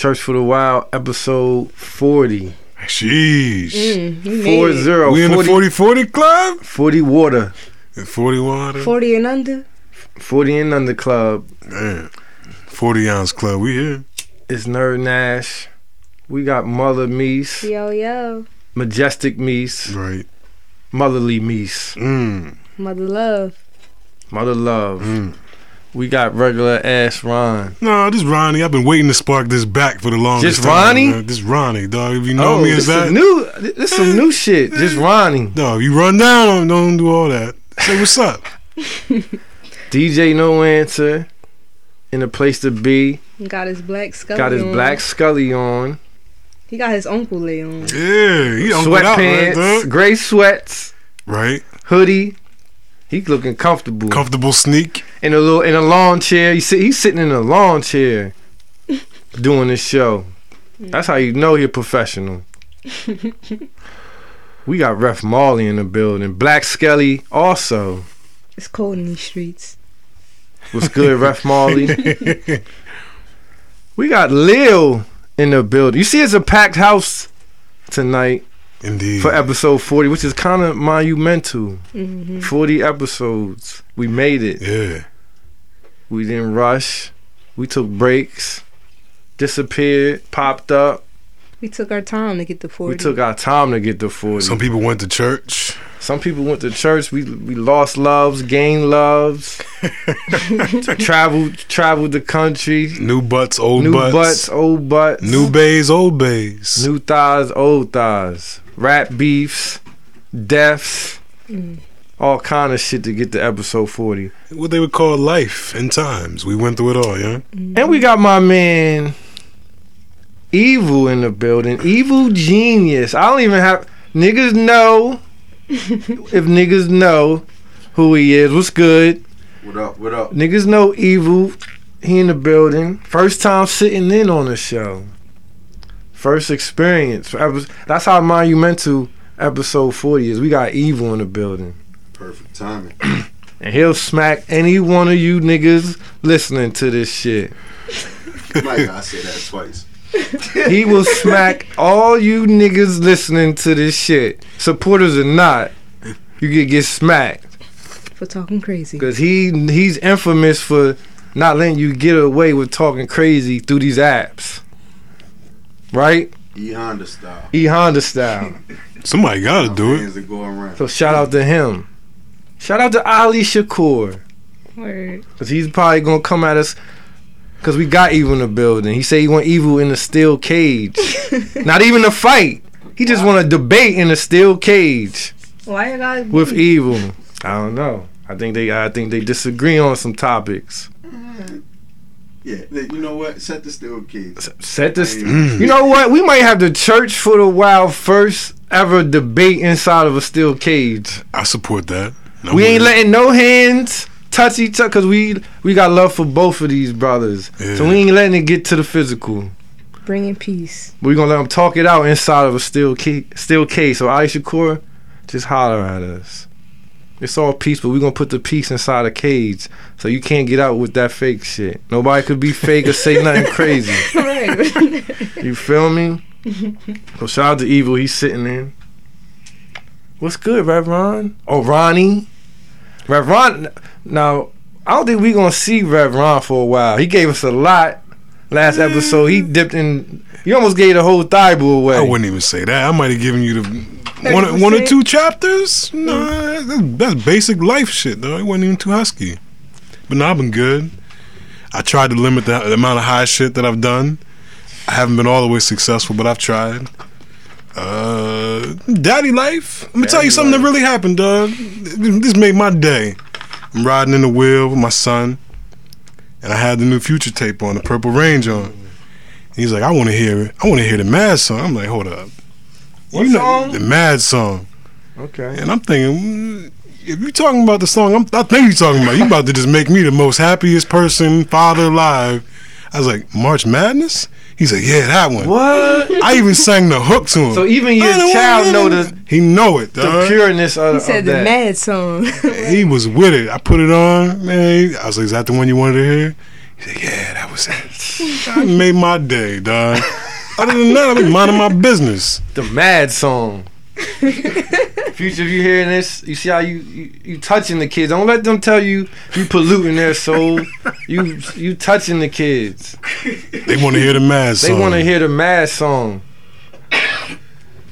Church for the Wild, episode 40. Sheesh. Mm, you Four zero. we in the 40, 40 40 club? 40 water. 40 water? 40 and under. 40 and under club. Man. 40 ounce club. We here. It's Nerd Nash. We got Mother Meese, Yo, yo. Majestic Meese, Right. Motherly Meese, Mm. Mother love. Mother Love. Mm. We got regular ass Ron. No, this Ronnie. I've been waiting to spark this back for the longest time. Just time, Ronnie? man. This Ronnie, dog. If you know oh, me Oh, this as that. some new, this some new shit. Just Ronnie. No, you run down, don't do all that. Say what's up. DJ No Answer. In a place to be. Got his black scully Got his on. black Scully on. He got his uncle lay on. Yeah, he don't get out, right, Sweatpants. dog? Gray sweats. Right. Hoodie. He looking comfortable. Comfortable sneak. in a little in a lawn chair. He sit, he's sitting in a lawn chair doing this show. That's how you know you're professional. we got Ref Marley in the building. Black Skelly also. It's cold in these streets. What's good, Ref Marley? We got Lil in the building. You see, it's a packed house tonight Indeed. for episode 40, which is kind of monumental. hmm 40 episodes. We made it. Yeah. We didn't rush. We took breaks. Disappeared. Popped up. We took our time to get the 40. We took our time to get to 40. Some people went to church. Some people went to church. We we lost loves, gained loves. traveled traveled the country. New butts, old New butts. butts, old butts. New bays, old bays. new thighs, old thighs. Rap beefs, deaths, Mm. all kind of shit to get to episode 40. What they would call life and times. We went through it all, yeah? And we got my man Evil in the building. Evil genius. I don't even have niggas know if niggas know who he is. What's good? What up? What up? Niggas know Evil. He in the building. First time sitting in on the show. First experience. Epi- That's how monumental episode 40 is. We got Evil in the building. Perfect timing. And he'll smack any one of you niggas listening to this shit. Like I said that twice. He will smack all you niggas listening to this shit. Supporters or not, you could get smacked. For talking crazy. Cause he he's infamous for not letting you get away with talking crazy through these apps. Right? E Honda style. E Honda style. Somebody got to do it. Go around. So shout out to him. Shout out to Ali Shakur. Word. Cause he's probably gonna come at us Cause we got evil in the building. He said he want evil in a steel cage. Not even a fight. He just want to debate in a steel cage. Why you guys with evil. I don't know. I think they I think they disagree on some topics. Mm. Yeah, you know what? Set the steel kids. Set this. Mm. You know what? We might have the church for the wild first ever debate inside of a steel cage. I support that. No we ain't letting no hands touch each other because we we got love for both of these brothers. So we ain't letting it get to the physical. bringing peace? We gonna let them talk it out inside of a steel key, steel case. So Ali Shakur, just holler at us. It's all peace, but we're gonna put the peace inside a cage, so you can't get out with that fake shit. Nobody could be fake or say nothing crazy. right. You feel me? so shout out to Evil. He's sitting in. What's good, Rev Ron? Oh, Ronnie. Rev Ron. Now, I don't think we gonna see Rev Ron for a while. He gave us a lot last episode. He dipped in. You almost gave the whole thigh Thibault away. I wouldn't even say that. I might have given you the one, one or two chapters. No, that's, that's basic life shit, though. It wasn't even too husky. But no, I've been good. I tried to limit the, the amount of high shit that I've done. I haven't been all the way successful, but I've tried. Uh, daddy life. Let me tell you something life. that really happened, dog. This made my day. I'm riding in the wheel with my son, and I had the new Future tape on, the Purple Range on. He's like, I want to hear it. I want to hear the Mad song. I'm like, hold up. What You know, song? The Mad song. Okay. And I'm thinking, mm, if you talking about the song, I'm, I think you talking about. You about to just make me the most happiest person, father alive. I was like, March Madness. He's said, yeah, that one. What? I even sang the hook to him. So even your child want know it. the He know it, the dog. pureness of, He of said the that. mad song. He was with it. I put it on, man. I was like, is that the one you wanted to hear? He said, yeah, that was it. I made my day, dog. Other than that, I've been minding my business. The Mad song. Future, if you hearing this, you see how you, you you touching the kids. Don't let them tell you you polluting their soul. You you touching the kids. They want to hear the mad song. They want to hear the Mad song.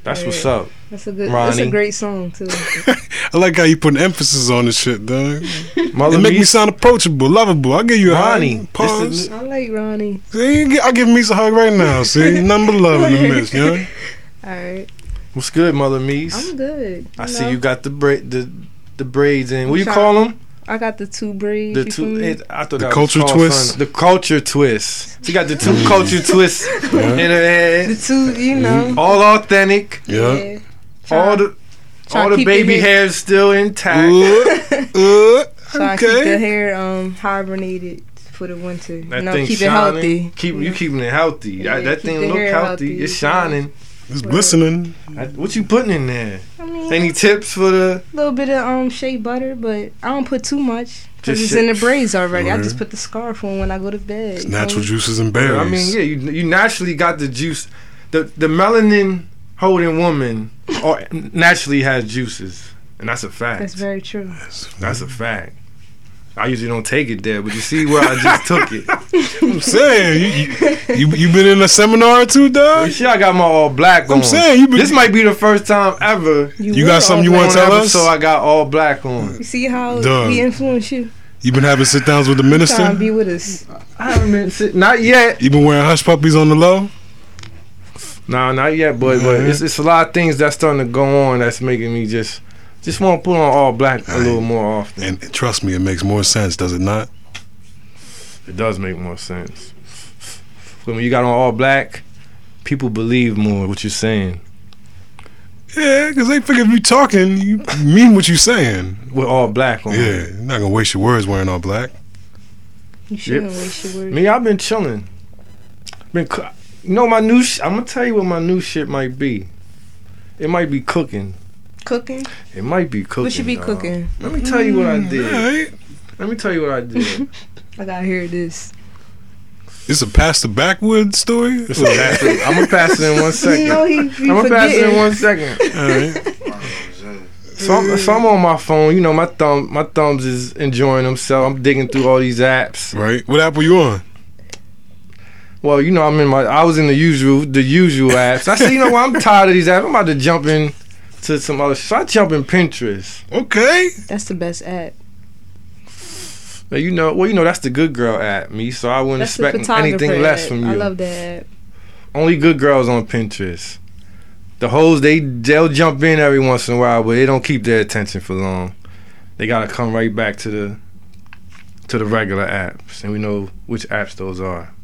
That's what's up. That's a good. Ronnie. That's a great song too. I like how you put an emphasis on this shit, dog. Mm-hmm. Mother It make me sound approachable, lovable. I'll give you a Ronnie, hug. this Pause. I like Ronnie. See, I'll give Meese a hug right now. See, nothing but love in the midst, you know? All right, What's good, Mother Meese? I'm good. I you see you got the braid the the braids in. What I'm you call them? I got the two braids. The two. It, I thought The that culture called twist? something. The culture twist. She got the two culture twists in her head. the two, you know. All authentic. Yeah. All the Try all the baby hair- hairs still intact. Uh, uh, Try to keep the hair um hibernated for the winter. That you know, thing keep shining. it healthy. Keep you you keeping it healthy. Yeah, that that thing look healthy. healthy, It's yeah. shining. It's glistening. That- what you putting in there? I mean, Any tips for the? a little bit of um shea butter, but I don't put too much because Just it's in the braids already. I just put the scarf on when I go to bed. It's you know? natural juices and berries. I mean, yeah, you you naturally got the juice. The the melanin holding woman or naturally has juices, and that's a fact. That's very true. That's a fact. I usually don't take it there, but you see where I just took it. I'm saying, you, you, you, you been in a seminar or two, You dog? see, I got my all black on. I'm saying, you been. this might be the first time ever You got something you wanna tell on us? So I got all black on. You see how Dog. we influence you? You been having sit downs with the Trying to minister? be with us. I haven't been sit- not yet. You been wearing hush puppies on the low? No, not yet, but but Mhm. it's, it's a lot of things that's starting to go on that's making me just just want to put on all black a little more often. And trust me, it makes more sense, does it not? It does make more sense. When you got on all black, people believe more what you're saying. Yeah, because they figure if you talking, you mean what you're saying. With all black on. Yeah, you're not gonna waste your words wearing all black. You shouldn't waste your words. Me, I've been chilling. Been, coo- you know my new. Sh- I'm gonna tell you what my new shit might be. It might be cooking. Cooking? It might be cooking. What should be dawg. cooking? Let me tell you what I mm. did. Alright. Let me tell you what I did. I gotta hear this. It's a pass the backwoods story? That's it. I'm gonna pass it in one second. You know he, I'm gonna pass it in forgetting. one second. Alright. So I'm, so I'm on my phone. You know, my thumb, my thumbs is enjoying themselves. I'm digging through all these apps. Right. What app were you on? Well, you know, I'm in my. I was in the usual, the usual apps. I said, you know what? I'm tired of these apps. I'm about to jump in to some other. So I jump in Pinterest. Okay. That's the best app. But you know, well, you know, that's the good girl app, me. So I wouldn't That's expect photographer anything less from you. I love that app. Only good girls on Pinterest. The hoes, they they'll jump in every once in a while, but they don't keep their attention for long. They gotta come right back to the to the regular apps, and we know which apps those are.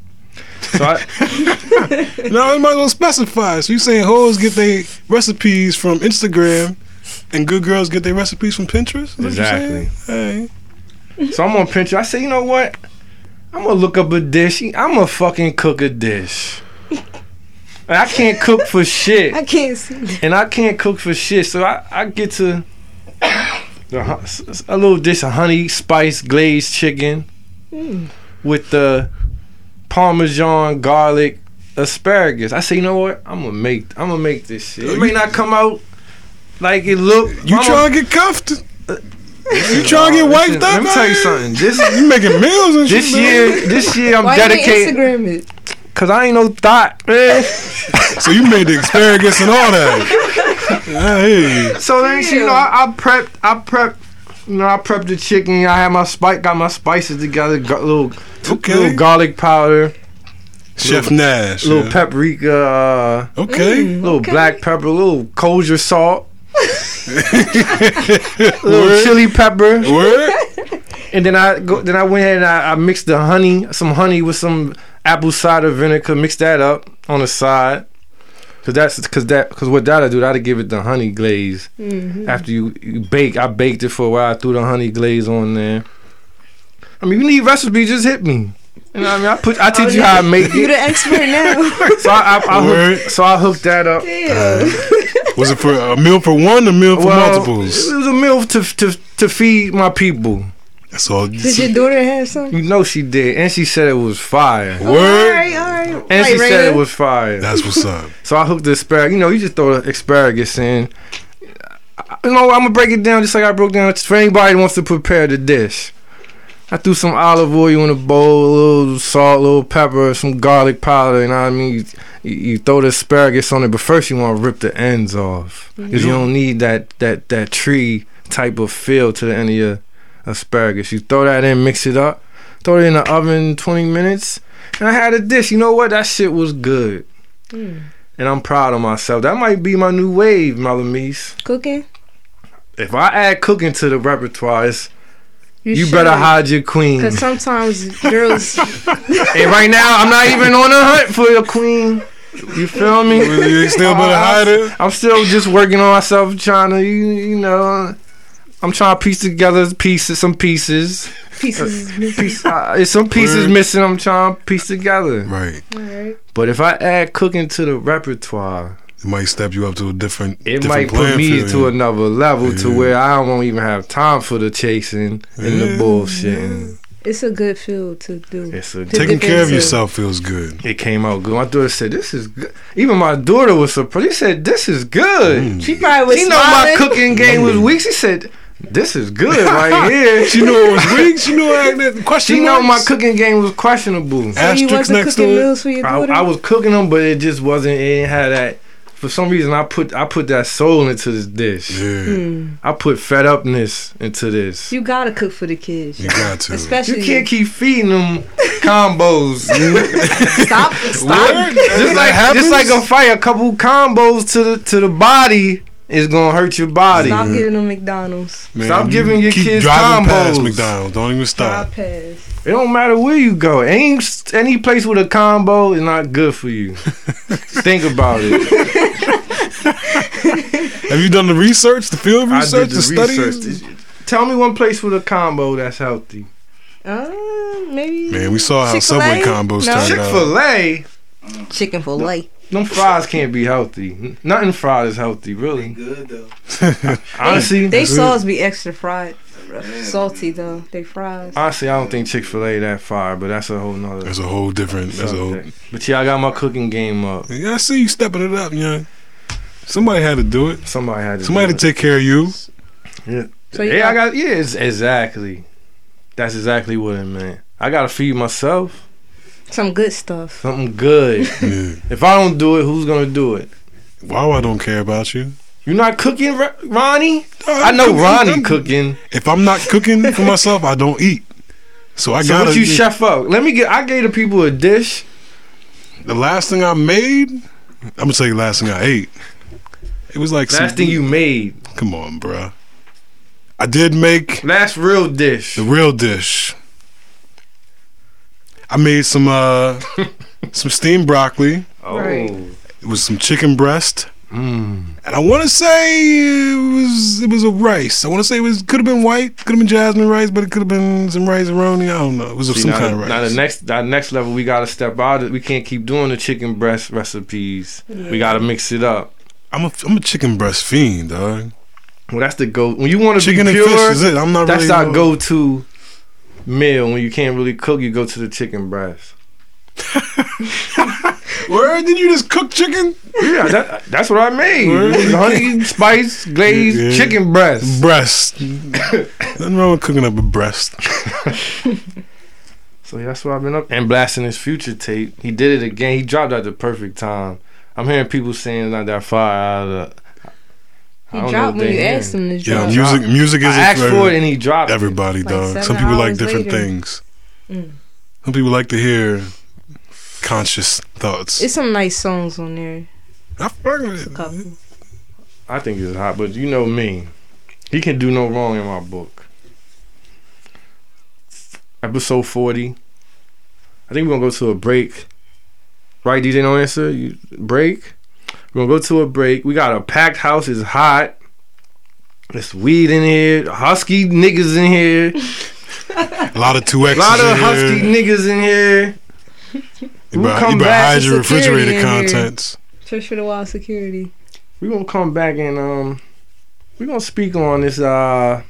So I, No, I might as well specify. So you saying hoes get their recipes from Instagram and good girls get their recipes from Pinterest? Is that what you're Exactly. Hey. so I'm on Pinterest. I say, you know what? I'm gonna look up a dish. I'm gonna fucking cook a dish. I can't cook for shit. I can't see and I can't cook for shit, so I, I get to the, hu- s- s- a little dish of honey spice glazed chicken Mm. with the parmesan garlic asparagus. I say, you know what? I'm gonna make I'm gonna make this shit. It may not come out like it look. You I'm trying to get cuffed? Uh, you trying to get Listen, wiped up? Let me tell you something. This You making meals and this shit, year, this year I'm Why you ain't dedicated Instagram it? because I ain't no thought, man. So you made the asparagus and all that. Hey. So then, you know, I, I prepped, I prepped, you know, I prepped the chicken. I had my spice, got my spices together, got a little, Okay. little garlic powder, Chef Nash. little yeah. paprika, uh, Okay. Mm, little okay. black pepper, little kosher salt, little Word. chili pepper, Word? and then I go, then I went ahead and I, I mixed the honey, some honey with some apple cider vinegar, mixed that up on the side. Cause that's cause that cause what that I do that'll give it the honey glaze. Mhm. after you, you bake. I baked it for a while. I threw the honey glaze on there. I mean, you need recipes, just hit me. You know what I mean? I put, I teach you how to make You it. the expert now. So I, I, I hooked, so I hooked that up. Damn. Was it for a meal for one a meal for Well, multiples? it was a meal to to to feed my people. That's all. Did your daughter have some? You know she did, and she said it was fire. Oh, all Word. right, all right. And Right, she said it was fire. That's what's up. So I hooked the asparagus. You know, you just throw the asparagus in. You know, I'm gonna break it down just like I broke down for anybody that wants to prepare the dish. I threw some olive oil in a bowl, a little salt, a little pepper, some garlic powder. You know what I mean? You, you, you throw the asparagus on it, but first you want to rip the ends off because you don't need that that that tree type of feel to the end of your asparagus. You throw that in, mix it up, throw it in the oven 20 minutes, and I had a dish. You know what? That shit was good Mm. and I'm proud of myself. That might be my new wave, Mother Meese. Cooking? If I add cooking to the repertoire, it's, you, should. better hide your queen. Cause sometimes girls, and right now, I'm not even on a hunt for your queen. You feel me? You still better hide it. I'm still just working on myself, trying to, you, you know, I'm trying to piece together pieces, some pieces. pieces. Piece, uh, it's some pieces Word. missing. I'm trying to piece together. Right. all right. But if I add cooking to the repertoire, It might step you up to a different. It different might put me field, to yeah. another level to where I won't even have time for the chasing and the Yeah, bullshitting. It's a good field to do. It's a, Taking care of yourself feels good. it came out good. My daughter said, "This is good." Even my daughter was surprised. She said, "This is good." Mm. She probably was She know my cooking game was weak. She said, "This is good right here." She knew it was weak. She knew I had that question. She know my cooking game was questionable. So you Asterisks wasn't next to cooking it. meals for your I, daughter? I was cooking them, but it just wasn't. It didn't have that. For some reason, I put I put that soul into this dish. Yeah, Mm. I put fed upness into this. You gotta cook for the kids. you got to. Especially You can't keep feeding them combos. stop stop. just like just like a fight, a couple combos to the to the body is gonna hurt your body. Stop giving them McDonald's. Man, Stop giving your keep kids driving past combos. McDonald's. Don't even Stop stop. pass. It don't matter where you go. Ain't any place with a combo is not good for you. Think about it. Have you done the research, the field I research, did the, the research. studies? Tell me one place with a combo that's healthy. Uh, maybe. Man, we saw how Chick-fil-A? Subway combos No. turned Chick out. Fil A, Chicken fillet. Them fries can't be healthy. Nothing fried is healthy, really. Good though. Honestly, They sauce be extra fried, salty though. They fries. honestly, I don't think Chick Fil A that fire, but that's a whole nother. That's a whole different. That's a whole. But yeah, I got my cooking game up. Yeah, I see you stepping it up, young. Somebody had to do it. Somebody had to. Somebody do to take care of you. Yeah. So you yeah, I got- got. Yeah, it's exactly. That's exactly what it meant. I gotta feed myself Some good stuff. something good. Yeah. if I don't do it, who's gonna do it? Wow, I don't care about you. You're not cooking, Ro- Ronnie. I know cooking. Ronnie I'm- cooking. If I'm not cooking for myself, I don't eat. So I So gotta. what you chef up? Let me get. I gave the people a dish. the last thing I made, I'm gonna tell you the last thing I ate. It was like Last some, thing you made. Come on, bruh. I did make Last real dish. the real dish. I made some uh some steamed broccoli. Oh. It was some chicken breast. Mm. And I want to say it was it was a rice. I want to say it was could have been white, could have been jasmine rice, but it could have been some rice roni. I don't know. It was See, some now, kind of rice. now the next, that next level, we gotta step out. of- We can't keep doing the chicken breast recipes. We gotta mix it up. I'm a I'm a chicken breast fiend, dog. Well, that's the go. When you want to be Chicken and pure, fish is it. I'm not that's really. our go-to meal. When you can't really cook, you go to the chicken breast. Where did you just cook chicken? Yeah, that, that's what I made. Honey, spice, glazed Yeah. chicken breast. Breast. Nothing wrong with cooking up a breast. So that's what I've been up and blasting his future tape. He did it again. He dropped at the perfect time. I'm hearing people saying not that far out of the. He I don't know dropped when you hearing. asked him to drop. Yeah, drop. music music I isn't asked for for it and he dropped. everybody, Like dog. seven Some people like different later. things. Mm. Some people like to hear conscious thoughts. It's some nice songs on there. I fuck with A it. couple. I think it's hot, but you know me. He can do no wrong in my book. Episode 40. I think we're gonna go to a break. Right, DJ No Answer? You break? We're gonna go to a break. We got a packed house, it's hot. There's weed in here, husky niggas in here, A lot of two a X's. lot of in husky here. niggas in here. You We'll better, come you better back hide your refrigerator in here. contents. Church for the Wild Security. We're gonna come back and um we're gonna speak on this uh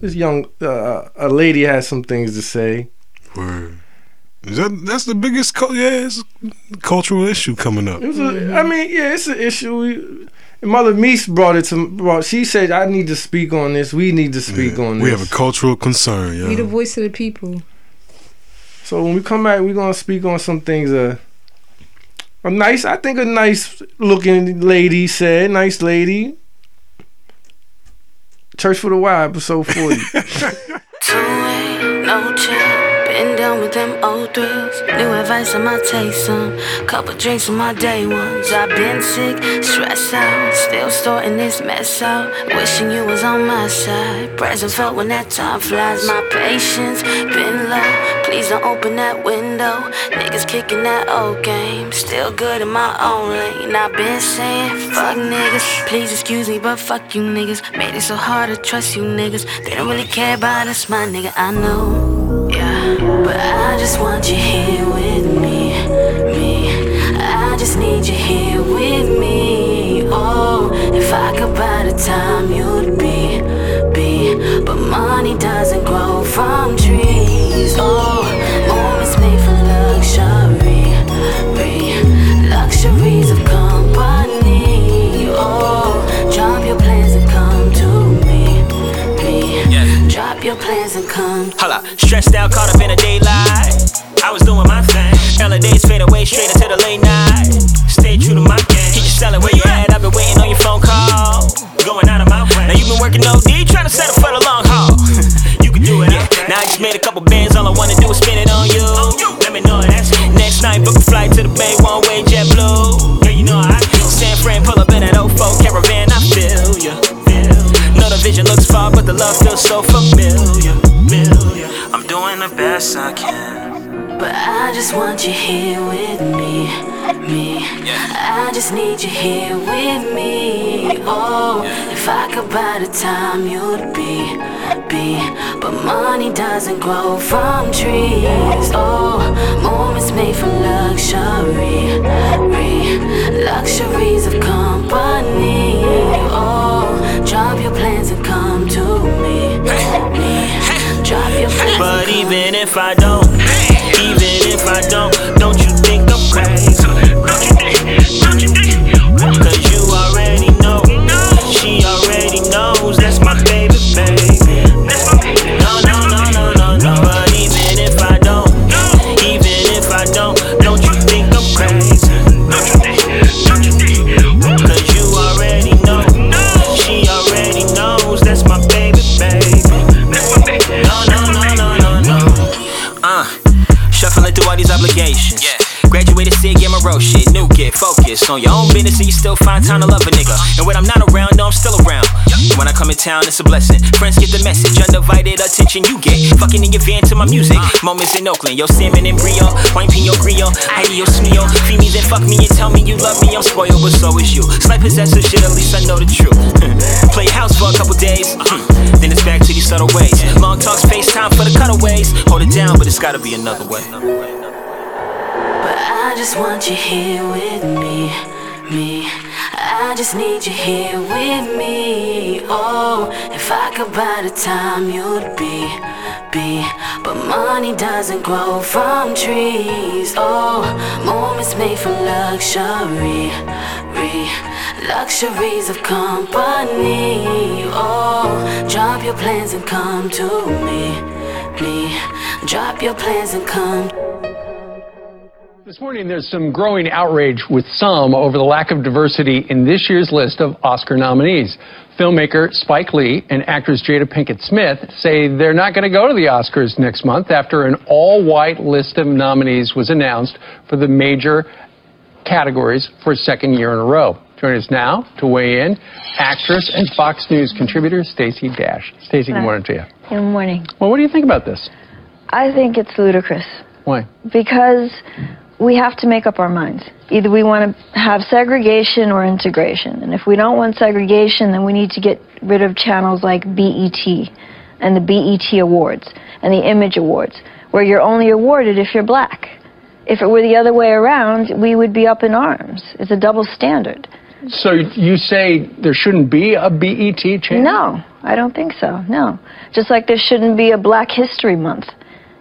this young uh, a lady has some things to say. Word. Is that that's the biggest cul- yeah, it's a cultural issue coming up. It was a, I mean, yeah, it's an issue. We, Mother Meese brought it to. Brought, she said, "I need to speak on this. We need to speak Yeah. on this. we have a cultural concern, Be the voice of the people. so when we come back, we're gonna speak on some things. Uh, a nice, I think, a nice looking lady said, "Nice lady." Church for the Wild, episode forty. Two-way, no chill. Been down with them old thrills. New advice, I might take some. Couple drinks with my day ones. I've been sick, stressed out. Still sorting this mess out. Wishing you was on my side. Present felt when that time flies. My patience been low. Please don't open that window. Niggas kicking that old game. Still good in my own lane. I've been saying, fuck niggas. Please excuse me, but fuck you niggas. Made it so hard to trust you niggas. They don't really care about us, my nigga. I know. Yeah, but I just want you here with me, me. I just need you here with me. Oh, if I could buy the time, you'd be, be. But money doesn't grow from trees. Oh, moments made for luxury, re. luxuries of company. Oh, drop your plans and come to me, me. Drop your plans and come stressed out, caught up in a daylight. I was doing my thing. Hella days fade away straight into the late night. Stay true to my game. Keep you selling where you at. I've been waiting on your phone call. Going out of my way. Now you've been working OD, trying to settle for the long haul. you can do it. Yeah. Now I just made a couple bands. All I wanna do is spin it on you. you Let me know that's. Next night, book a flight to the Bay, one way jet blue. Yeah, you know I do. San Fran, pull up in that 04 caravan. I feel ya. Know the vision looks far, but the love feels so familiar. Familiar. I'm doing the best I can. But I just want you here with me, me. Yeah. I just need you here with me. Oh, if I could buy the time, you'd be, be. But money doesn't grow from trees. Oh, moments made from luxury, re. luxuries of company. Oh, drop your plans and come to me, But even if I don't, even if I don't, don't you focus on your own business and you still find time to love a nigga. And when I'm not around, no, I'm still around. When I come in town, it's a blessing. Friends get the message, undivided attention you get. Fucking in your van to my music. Moments in Oakland, yo, salmon and brio. Wine pino grio, adios mio. Feed me, then fuck me and tell me you love me. I'm spoiled, but so is you. Slight possessive shit, at least I know the truth. Play house for a couple days, then it's back to these subtle ways. Long talks, FaceTime for the cutaways. Hold it down, but it's gotta be another way. I just want you here with me, me. I just need you here with me. Oh, if I could buy the time, you'd be, be. But money doesn't grow from trees. Oh, moments made from luxury, re. Luxuries of company. Oh, drop your plans and come to me, me. Drop your plans and come. This morning, there's some growing outrage with some over the lack of diversity in this year's list of Oscar nominees. Filmmaker Spike Lee and actress Jada Pinkett Smith say they're not going to go to the Oscars next month after an all white list of nominees was announced for the major categories for a second year in a row. Joining us now to weigh in, actress and Fox News contributor Stacey Dash. Stacey, good morning to you. Good morning. Well, what do you think about this? I think it's ludicrous Why? because we have to make up our minds. Either we want to have segregation or integration. And if we don't want segregation, then we need to get rid of channels like BET and the BET Awards and the Image Awards, where you're only awarded if you're black. If it were the other way around, we would be up in arms. It's a double standard. So you say there shouldn't be a BET channel? No, I don't think so. No. Just like there shouldn't be a Black History Month.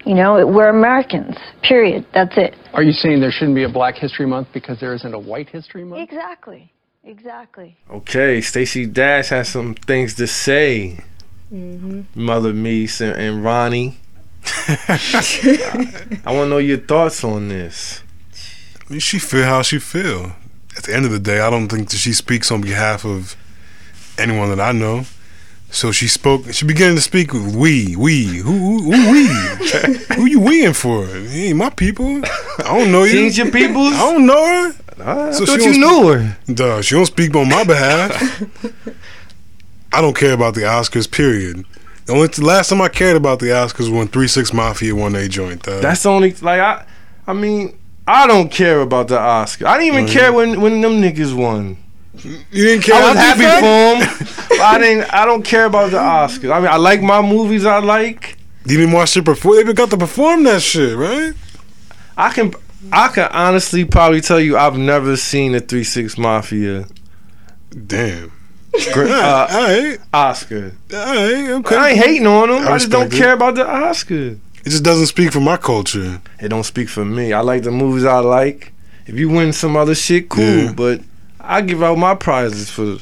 You know, we're Americans. Period. That's it. Are you saying there shouldn't be a Black History Month because there isn't a White History Month? Exactly. Exactly. Okay, Stacey Dash has some things to say. Mm-hmm. Mother Meese and, and Ronnie. I want to know your thoughts on this. I mean, she feel how she feel. At the end of the day, I don't think that she speaks on behalf of anyone that I know. So she spoke. She began to speak with we, we. Who, who, who we? who you weing for? Ain't my people. I don't know you. Ain't your peoples? I don't know her. I So thought you don't knew her. Duh, she don't speak on my behalf. I don't care about the Oscars. Period. The only the last time I cared about the Oscars was when Three Six Mafia won a joint. That's the only like I. I mean, I don't care about the Oscars. I didn't even Mhm. care when when them niggas won. You didn't care. I was happy for him. I didn't. I don't care about the Oscars. I mean, I like my movies. I like. You didn't watch it before. They even got to perform that shit, right? I can. I can honestly probably tell you I've never seen the Three Six Mafia. Damn. Gr- uh, Alright. Oscar. Alright, okay. I ain't hating on them. I I, just don't it. care about the Oscar. It just doesn't speak for my culture. It don't speak for me. I like the movies I like. If you win some other shit, cool. Yeah. But I give out my prizes for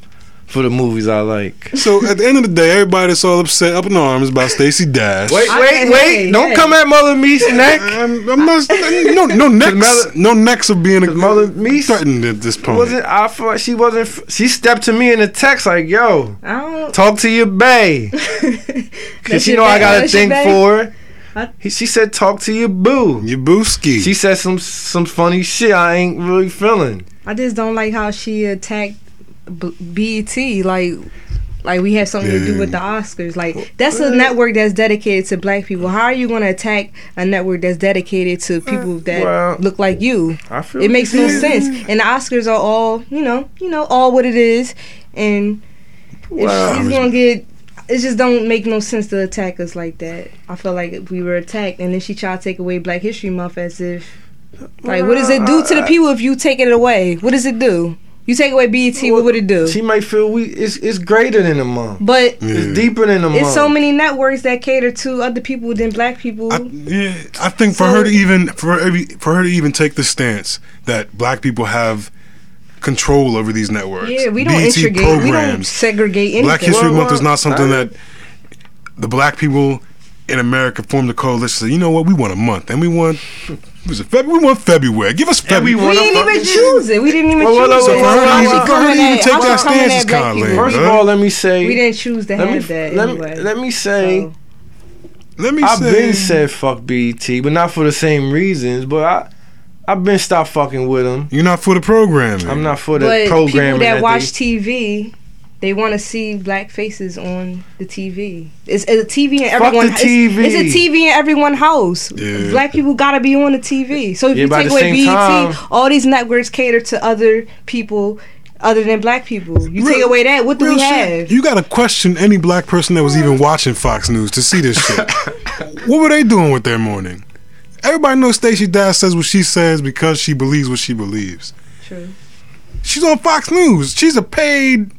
for the movies I like. So at the end of the day, everybody that's all upset, up in arms about Stacey Dash. Wait, I- wait, hey, wait! Don't hey. come at Mother Meese neck. I'm, I'm not, no, no necks, Mother- no necks of being a Mother Meese threatened at this point. wasn't I Thought she wasn't. She stepped to me in the text like, "Yo, I don't. talk to your bae," because That's she your know I got a thing for her. He, she said, "Talk to your boo." Your booski. She said some some funny shit I ain't really feeling. I just don't like how she attacked B- BET. Like, like we have something to do with the Oscars. Like, that's a network that's dedicated to black people. How are you going to attack a network that's dedicated to people uh, that well, look like you? I feel It makes no sense. And the Oscars are all, you know, you know, all what it is. And Well, she's gonna get. It just don't make no sense to attack us like that. I feel like we were attacked, and then she tried to take away Black History Month as if, like, what does it do to the uh, people if you take it away? What does it do? You take away BET, what would it do? She might feel we it's it's greater than a month. But It's deeper than a month. it's so many networks that cater to other people than black people. Yeah, I think for her to even for every for her to even take the stance that black people have control over these networks. yeah, we don't BET integrate, we don't segregate anything. Black History Well, Month is not something I- that the black people in America formed a coalition. Say, you know what? We want a month, and we want was it February? We want February. Give us And we February. we didn't even choose it. We didn't even Well, well, choose well, it. well, well, How well, she well, for her coming even at- take how she that coming stance at is kinda people? First of all, let me say We didn't choose to let have me that let anyway. me let me say So, Let me I've say, been said fuck BET, but not for the same reasons. But I I've been stopped fucking with them. you're not for the programming. I'm not for the but programming. people that they- watch TV, they want to see black faces on the TV. It's, it's a TV in everyone. Fuck everyone. the TV. It's, it's a TV in everyone's house. Yeah. Black people gotta be on the TV. So if Yeah, you take away same BET, time- all these networks cater to other people other than black people. You take away that, what do Real we shit. have? You gotta question any black person that was even watching Fox News to see this shit. what were they doing with their morning? Everybody knows Stacey Dash says what she says because she believes what she believes. True. She's on Fox News. She's a paid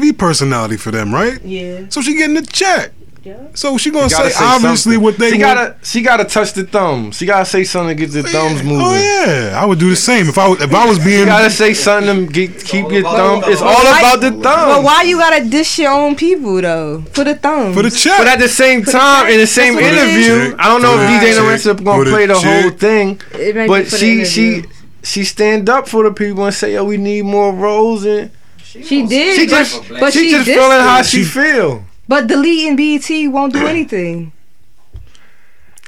TV personality for them, right? Yeah. So she getting a check. Yeah. So she gonna She say, say obviously something. what they she want. gotta she gotta touch the thumbs. She gotta say something to get the oh, thumbs moving. Oh yeah, I would do the same if I was, if I was You being. gotta say something to get, keep your thumb. It's all Why- about the thumb. But why you gotta dish your own people though? For the thumbs. For the check. But at the same time, in the same That's what it interview, is. I don't know if For the DJ chick, Lorenzo gonna play the whole thing. It may be But she she she stand up for the people and say, "Yo, we need more roles." And She did, she but, just but she, she, just dissed feeling how it. she feel. But deleting BET won't do anything.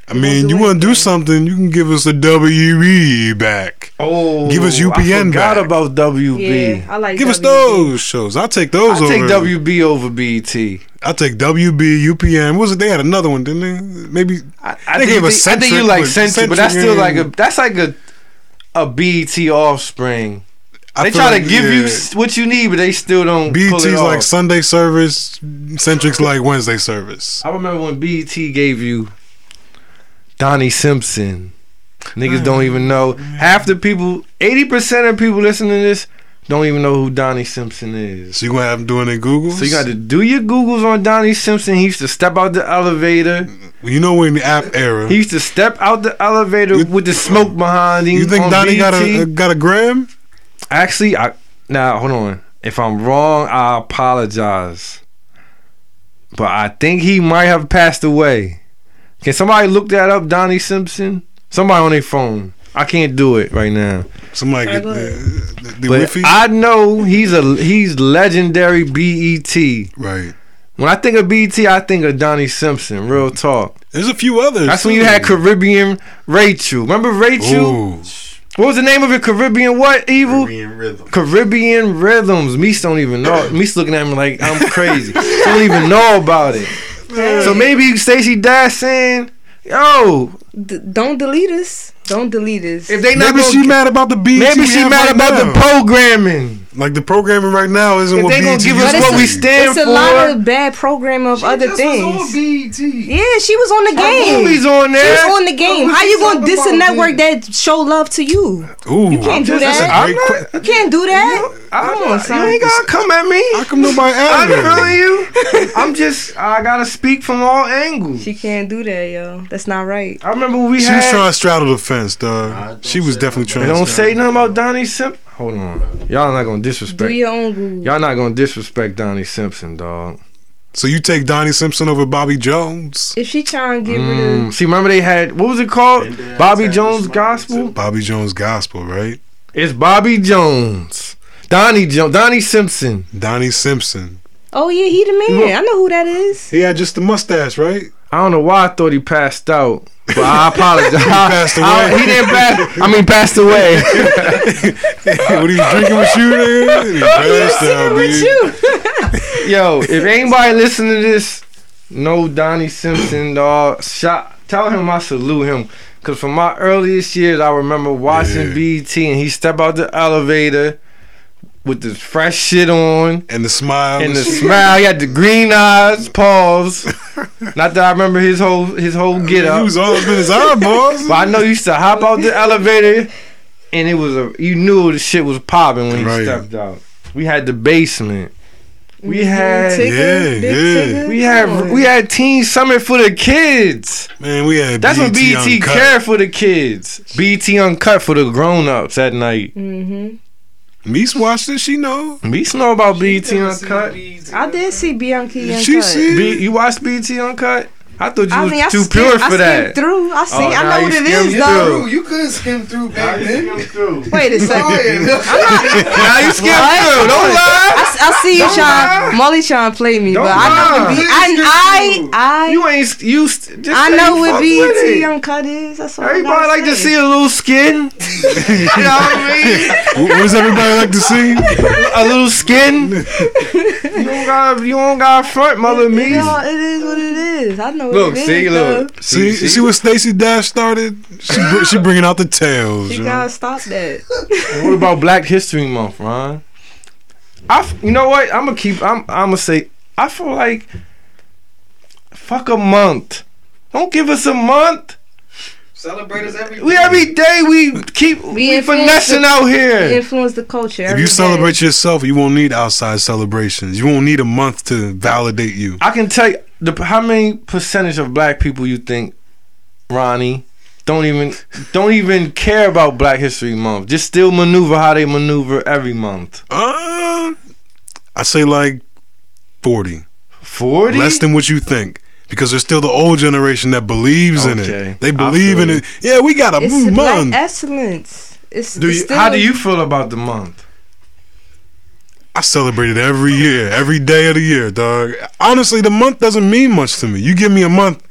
I mean, you want to do something? You can give us the WB back. Oh, Give us I UPN forgot back. about WB. Yeah, I like Give us those shows. I'll take those I over. take WB over BT. I'll take WB, UPN. What was it? They had another one, didn't they? Maybe I, I They think, gave you us think- I think you like but Centric, but that's still like a that's like a a BT offspring. I They try like, to give you yeah, s- what you need, but they still don't. pull BT's it like. Sunday service, Centric's like Wednesday service. I remember when BT gave you Donnie Simpson. Niggas don't mm. even know. Half the people, eighty percent of people listening to this don't even know who Donnie Simpson is. So you gonna have them doing their Googles? So you got to do your Googles on Donnie Simpson. He used to step out the elevator. You know we're in the app era. He used to step out the elevator You- with the smoke behind him. you think on Donnie got a got a gram? Actually, I now hold on. If I'm wrong, I apologize. But I think he might have passed away. Can somebody look that up, Donnie Simpson? Somebody on their phone. I can't do it right now. Somebody get Alright, the, the, the But Wi-Fi? I know he's a he's legendary BET. right. When I think of BET, I think of Donnie Simpson. Real talk. There's a few others. That's when you had Caribbean Rachel. Remember Rachel? Ooh. What was the name of it? Caribbean what? Evil? Caribbean rhythm. Caribbean rhythms. Meese don't even know. Meese looking at me like I'm crazy. don't even know about it. So maybe Stacey Dash saying, "Yo, D- don't delete us. Don't delete us. if they not Maybe gonna, she mad about the BET. maybe she mad right about now. the programming. Like the programming right now isn't If what they gonna BET give us what be. we stand for. it's a for, lot of bad program of other things. BET. Yeah, she was on the game. movies on She was on the game. How you gonna diss a network that show love to you? Ooh, You can't do just- that. I'm not- que- You can't do that. I, Come on, son. You ain't gotta come at me. How come nobody I'm added telling you. I'm just. I gotta speak from all angles. She can't do that, yo. That's not right. I remember we She had. was trying to straddle the fence, dog. She was definitely trying. To don't say nothing about Donnie Simpson. Hold on, y'all not gonna disrespect. Do disrespect. your own Google. Y'all not gonna disrespect Donnie Simpson, dog. So you take Donnie Simpson over Bobby Jones? If she trying to get rid Mm. of, See, remember they had what was it called? And Bobby Jones Gospel. smiling, Bobby Jones Gospel, right? It's Bobby Jones, Donnie Jones, Donnie Simpson. Donnie Simpson. oh yeah, he the man. I know who that is. He had just the mustache, right? I don't know why I thought he passed out, but I apologize. he passed away. he didn't pass. I mean, passed away. what are you drinking with you there? He passed out, With you. Yo, if anybody listening to this, know Donnie Simpson, dog. Shot, tell him I salute him. Cause from my earliest years, I remember watching Yeah. BET and he step out the elevator with this fresh shit on And the smile. and the smile. He had the green eyes, pause. Not that I remember his whole his whole get He up, was all up in his eyeballs. but I know he used to hop out the elevator and it was a you knew the shit was popping when he Right. stepped out. We had the basement. We had Tigger, Yeah, yeah. Tigger. we had we had Teen Summit for the kids. Man, we had That's when BET BT Uncut. cared for the kids. BT Uncut for the grown ups at night. Mhm. Meese watched it. She know. We know about BT Uncut. I did see Bianchi Uncut. She see B, you watched BT Uncut? I thought you I was mean, I too skimmed- pure I for skimmed that. through. I see. Oh, I know what it is skimmed is, through. You couldn't skim through back then. Wait a second. now you skimmed What? through. Don't lie. I see you Don't trying. Molly trying to play me, Don't but I know lie. what B. Please I I You ain't you. st- Just I know what fuck with BET it. Uncut is. That's all. I Everybody gotta like to see a little skin. you know what I mean? What, what does everybody like to see? A little skin. you don't got you don't got front, mother me. You it is what it is. I know what Look, it is. see, though. look. See, see, see what Stacey Dash started? She she bringing out the tails. You yo. gotta stop that. What about Black History Month, Ron? I, f- you know what? I'm gonna keep. I'm. I'm gonna say. I feel like. Fuck a month. Don't give us a month. Celebrate us every We every day we keep we, influence finessing the- out here. Influence the culture. If you day. celebrate yourself, you won't need outside celebrations. You won't need a month to validate you. I can tell you the how many percentage of black people you think, Ronnie, don't even don't even care about Black History Month. Just still maneuver how they maneuver every month. Uh, I say like 40. Forty. Less than what you think. Because there's still the old generation that believes in it. They believe in it. Yeah, we got a It's mm, black month. excellence. It's, do it's you, still, how do you feel about the month? I celebrate it every year, every day of the year, dog. Honestly, the month doesn't mean much to me. You give me a month,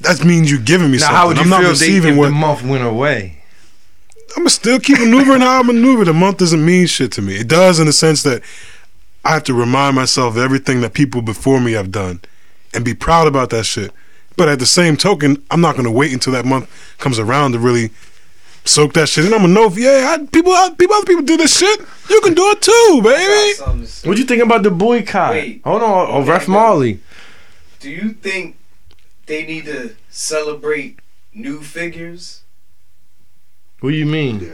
that means you're giving me Now, something. how would you I'm not feel if, receiving what the month went away? I'm gonna still keep maneuvering how I maneuver. The month doesn't mean shit to me. It does in the sense that I have to remind myself of everything that people before me have done and be proud about that shit. But at the same token, I'm not gonna wait until that month comes around to really soak that shit in. I'm gonna know if yeah, I, people, people, other people do this shit. You can do it too, baby. What you think about the boycott? Wait. Hold on, oh, Ref Marley. Do you think they need to celebrate new figures? What do you mean?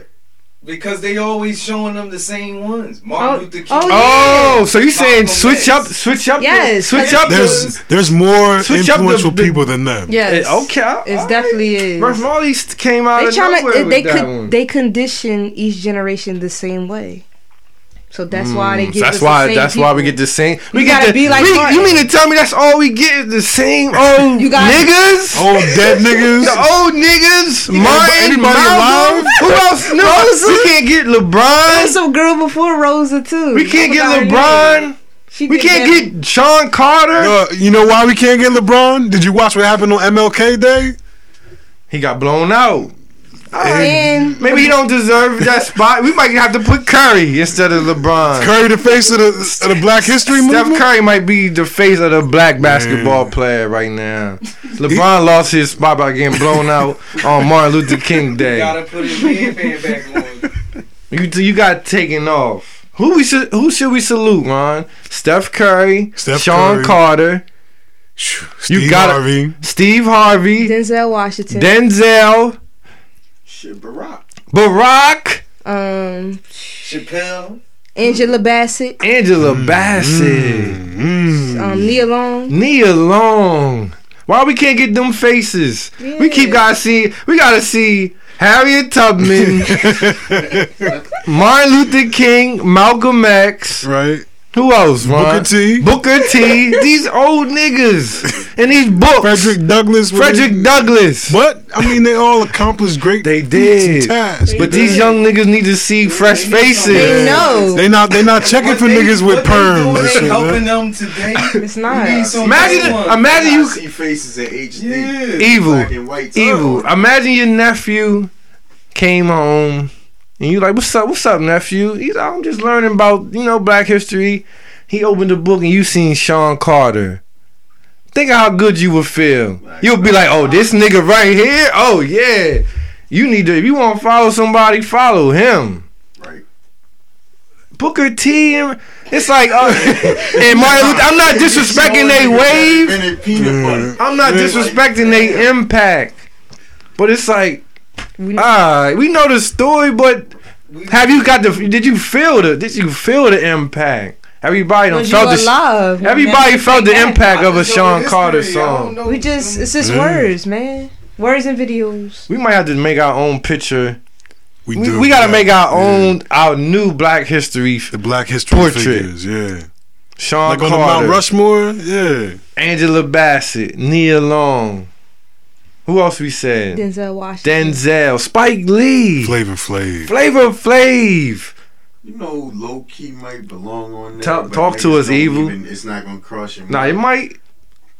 Because they always showing them the same ones. Martin Oh, Luther King. oh, Oh, so you saying Malcolm switch X. up, switch up, the- Yes, switch up. There's the, there's more Switch up influential the- people than them. Yes. Eh, okay, It alright. definitely is. Russ Marley st- came out They of trying nowhere to with they that could one. they condition each generation the same way. So that's why they Mm, give That's us why. the same That's why we get the same. We You get gotta the, be like we- You mean to tell me that's all we get is the same old You gotta- niggas? Old dead niggas. The old niggas, Martin, anybody Malcolm. alive? Who else? No, Rosa? we can't get LeBron. There's LeBron. some girl before Rosa too. We can't get forgot her name. LeBron. She We can't that- get Shawn Carter. Uh, you know why we can't get LeBron? Did you watch what happened on MLK Day? He got blown out. And Maybe he don't deserve that spot. We might have to put Curry instead of LeBron. Curry, the face of the, of the Black History Steph movement. Curry might be the face of the black basketball player right now. LeBron lost his spot by getting blown out on Martin Luther King You Day. gotta put his headband back on. You you got taken off. Who we should who should we salute, Ron? Steph Curry, Steph Sean Curry. Carter, Steve gotta- Harvey. Steve Harvey, Denzel Washington. Denzel, Shit, Barack. Barack, um, Chappelle. Angela Bassett. Angela Bassett, Mm. Um, Nia Long. Nia Long. Why we can't get them faces? We keep gotta see. We gotta see Harriet Tubman, Martin Luther King, Malcolm X. right. Who else? Ron? Booker T. Booker T. these old niggas and these books. Frederick Douglass. Frederick Douglass. But I mean, they all accomplished great. They did. tasks. But these young niggas need to see fresh faces. They know. They not they not checking What for they- niggas with what they perms doing and ain't shit. helping man. them today. It's not. We need some Imagine, imagine you see faces in HD. Yeah. evil, Black and white. evil. Oh. Imagine your nephew came home and you like, what's up, what's up, nephew? He's like, I'm just learning about you know Black history. He opened the book and you seen Shawn Carter. Think of how good you would feel. You'll be like, oh, this nigga right here. Oh yeah. You need to. If you want to follow somebody, follow him. Right. Booker T. And, it's like, uh, and Martin Luther. I'm not disrespecting they wave. Invented peanut butter. I'm not disrespecting they impact, but it's like, ah, we know the story, but have you got the? Did you feel the? Did you feel the impact? Everybody done Was felt the. alive? Everybody Man, felt the that. impact of a just Sean. Carter song. know. We just it's just Mm. words, man. Words and videos. We might have to make our own picture. We, We, do. we got to yeah. make our Yeah. own, our new Black history. the Black History portrait. figures. Yeah, Sean like on the Mount Rushmore. Yeah, Angela Bassett, Nia Long. Who else we said? Denzel Washington. Denzel, Spike Lee, Flavor Flav. Flavor Flav. You know, low key might belong on there. Talk- talk to us, Evil. even- it's not gonna crush him. Nah, it might.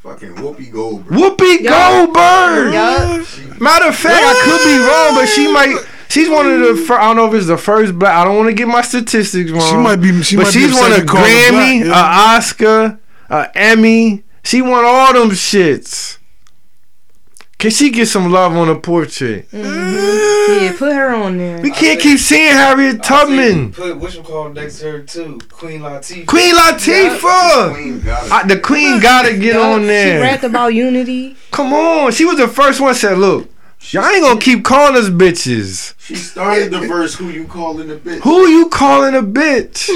Fucking Whoopi Goldberg. Whoopi Yeah. Goldberg. Yeah. Matter of fact, I could be wrong, but she might. She's one of the. Fir- I don't know if it's the first black. I don't want to get my statistics wrong. She might be. She but might she's be won a upset you call her Grammy, black, a yeah. Oscar, a Emmy. She won all them shits. Can she get some love on a portrait? Mm-hmm. Yeah, put her on there. We can't keep seeing Harriet Tubman, Put what's called next to her too. Queen Latifah. Queen Latifah. Queen got it. I, the Queen gotta get on there. She there. rapped about unity. Come on, she was the first one. Said, "Look, y'all ain't gonna keep calling us bitches. She started the verse. Who you calling a bitch? Who you calling a bitch?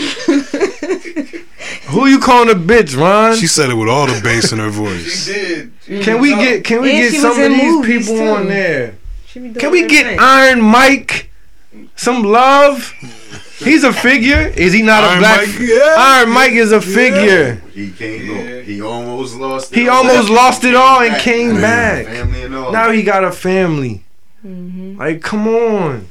Who you calling a bitch, Ron? She said it with all the bass in her voice. She voice. did. Can we get can we And get some of these people too. on there? She be doing Can we get thing. Iron Mike some love? He's a figure. Is he not a black? Mike, yeah. Iron Mike is a figure. He can't Yeah. He almost lost. it He all. almost lost it all and Back. came Yeah. back. And. Now he got a family. Mm-hmm. Like, come on.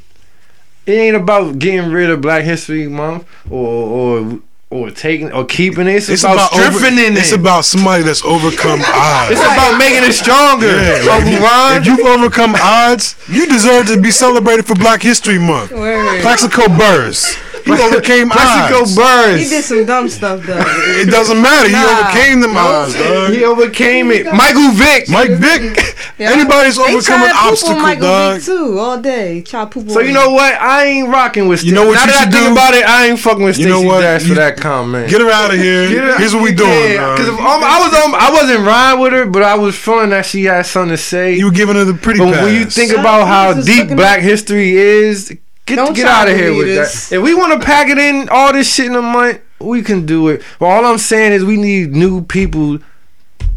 It ain't about getting rid of Black History Month or or or taking or keeping it. It's, about, over- strengthening It's it. It's about somebody that's overcome odds. it's about making it stronger. Yeah, like, if, Ron. if you've overcome odds, you deserve to be celebrated for Black History Month. Word. Plaxico Burress. He overcame Plaxico odds. He Burress. did some dumb stuff though. It doesn't matter. He Nah. overcame them odds, dog. He overcame it. Michael Vick. Mike Vick. Yeah. Anybody's They overcome try an to on obstacle, Michael dog. Vick too all day. Try poop So on you know what? I ain't rocking with. You know what now you that I should think do? about it, I ain't fucking with You Stacey know what? Dash for that comment. Get her out of here. Her- Here's what we doing. Yeah, dog. because I was on, I wasn't riding with her, but I was feeling that she had something to say. you were giving her the pretty but pass. when you think about how deep Black history is, Get Don't get out of here with lead that. If we want to pack it in all this shit in a month, we can do it. But all I'm saying is we need new people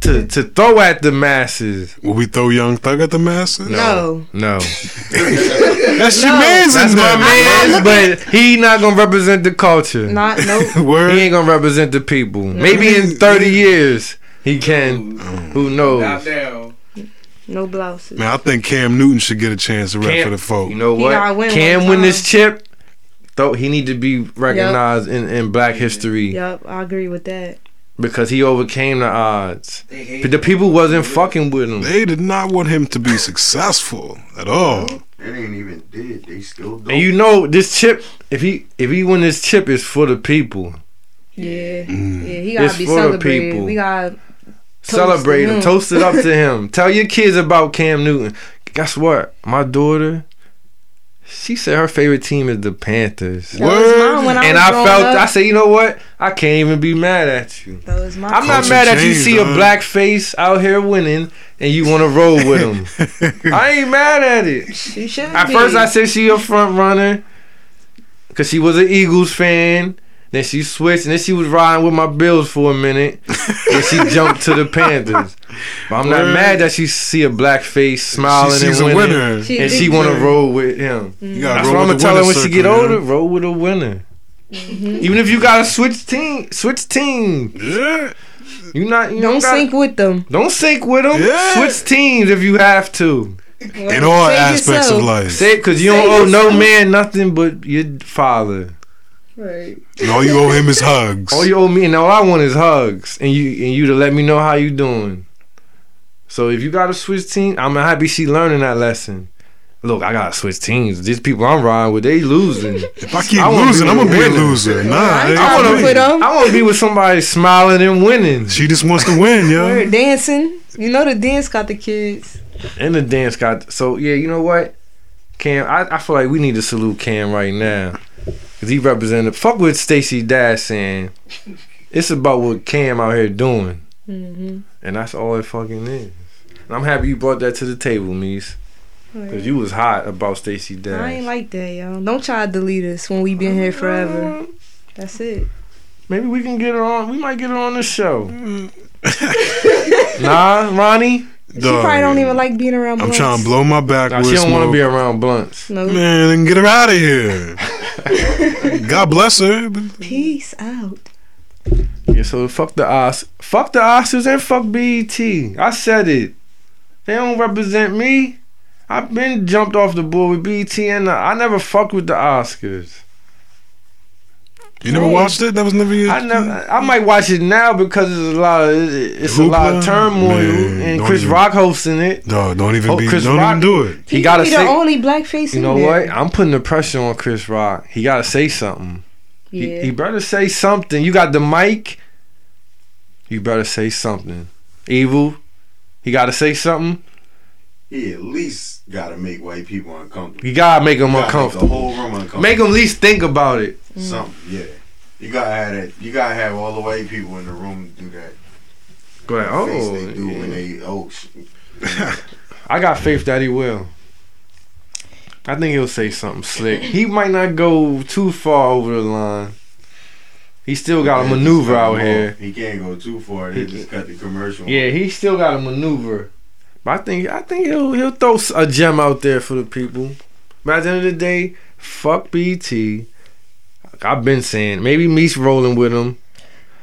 to to throw at the masses. Will we throw Young Thug at the masses? No. No, That's your No. man's that's my man, but he not gonna represent the culture. Not no. Word. He ain't gonna represent the people. Maybe in 30 years he can. Mm. Who knows? Not now. No blouses. Man, I think Cam Newton should get a chance to rap Cam- for the folk. You know He what? gotta win Cam win this chip. Though he need to be recognized in, in Black history Yep, I agree with that. because he overcame the odds. But the people wasn't fucking with him. They did not want him to be successful at all. It ain't even did. They still don't. And you know this chip, if he if he win this chip, is for the people. Yeah. Mm. Yeah, he gotta It's be for the celebrated. people. We gotta Celebrate him, him. toast it up to him. Tell your kids about Cam Newton. Guess what? My daughter, she said her favorite team is the Panthers. That was mine when I and I felt up. I said, you know what? I can't even be mad at you. That was my I'm not mad that you changed, see a black face out here winning and you want to roll with him. I ain't mad at it. She should At be. first, I said she a front runner because she was an Eagles fan. Then she switched, and then she was riding with my Bills for a minute. and she jumped to the Panthers. But I'm not Word. mad that she see a black face smiling she sees and a winning, winner. She and she want to roll with him. You gotta That's roll what I'm with gonna the tell her winner when she get circle, older. Roll with a winner. Mm-hmm. Even if you gotta switch team, switch team. Yeah. You not you Don't gotta- sync with them. Don't sync with them. Yeah. Switch teams if you have to. In all Save aspects of life. Say because you Say don't owe no yourself. man nothing but your father. Right. And all you owe him is hugs. All you owe me and all I want is hugs and you and you to let me know how you doing. So if you got to switch team, I'm happy she learning that lesson. Look, I gotta switch teams. These people I'm riding with, they losing. if I keep I losing, I'm a gonna be a loser. Nah, I I trying to ain't- them. I want to be with somebody smiling and winning. she just wants to win, yo. We're dancing. You know the dance got the kids. And the dance got so yeah. You know what, Cam? I, I feel like we need to salute Cam right now because he represented. Fuck with Stacey Dash saying. It's about what Cam out here doing, Mm-hmm. and that's all it fucking is. And I'm happy you brought that to the table, Meese, because you was hot about Stacey Dash. I ain't like that, y'all. Don't try to delete us when we been here forever. That's it. Maybe we can get her on. We might get her on the show. nah, Ronnie. She probably don't even like being around. I'm trying to blow my back Nah, with she don't want to be around blunts. No. Man, then get her out of here. God bless her. Peace out. Yeah, so fuck the Os, fuck the Oscars and fuck BET. I said it. They don't represent me. I've been jumped off the board with BET and the, I never fucked with the Oscars. You never watched it? That was never your. I never. I might watch it now because it's a lot of it's a lot of turmoil Man, and Chris even- Rock hosting it. No, don't even Oh, be. Chris don't Rock- even do it. He, He gotta be the say. only black face You in know there. what? I'm putting the pressure on Chris Rock. He gotta say something. Yeah. He, he better say something. You got the mic. You better say something. Evil. He gotta say something. He at least gotta make white people uncomfortable. You gotta make them You gotta uncomfortable. Make the whole room uncomfortable. Make them at least think about it. Mm. something. Yeah. You gotta have that. You gotta have all the white people in the room do that. Go ahead. Oh, face Oh, they do when yeah. they oh. sh- I got faith that he will. I think he'll say something slick. He might not go too far over the line. He still got a maneuver out them here. He can't go too far. He just cut the commercial. Yeah, he still got a maneuver. But I think I think he'll he'll throw a gem out there for the people. But at the end of the day, fuck BT. I've been saying maybe Me's rolling with him.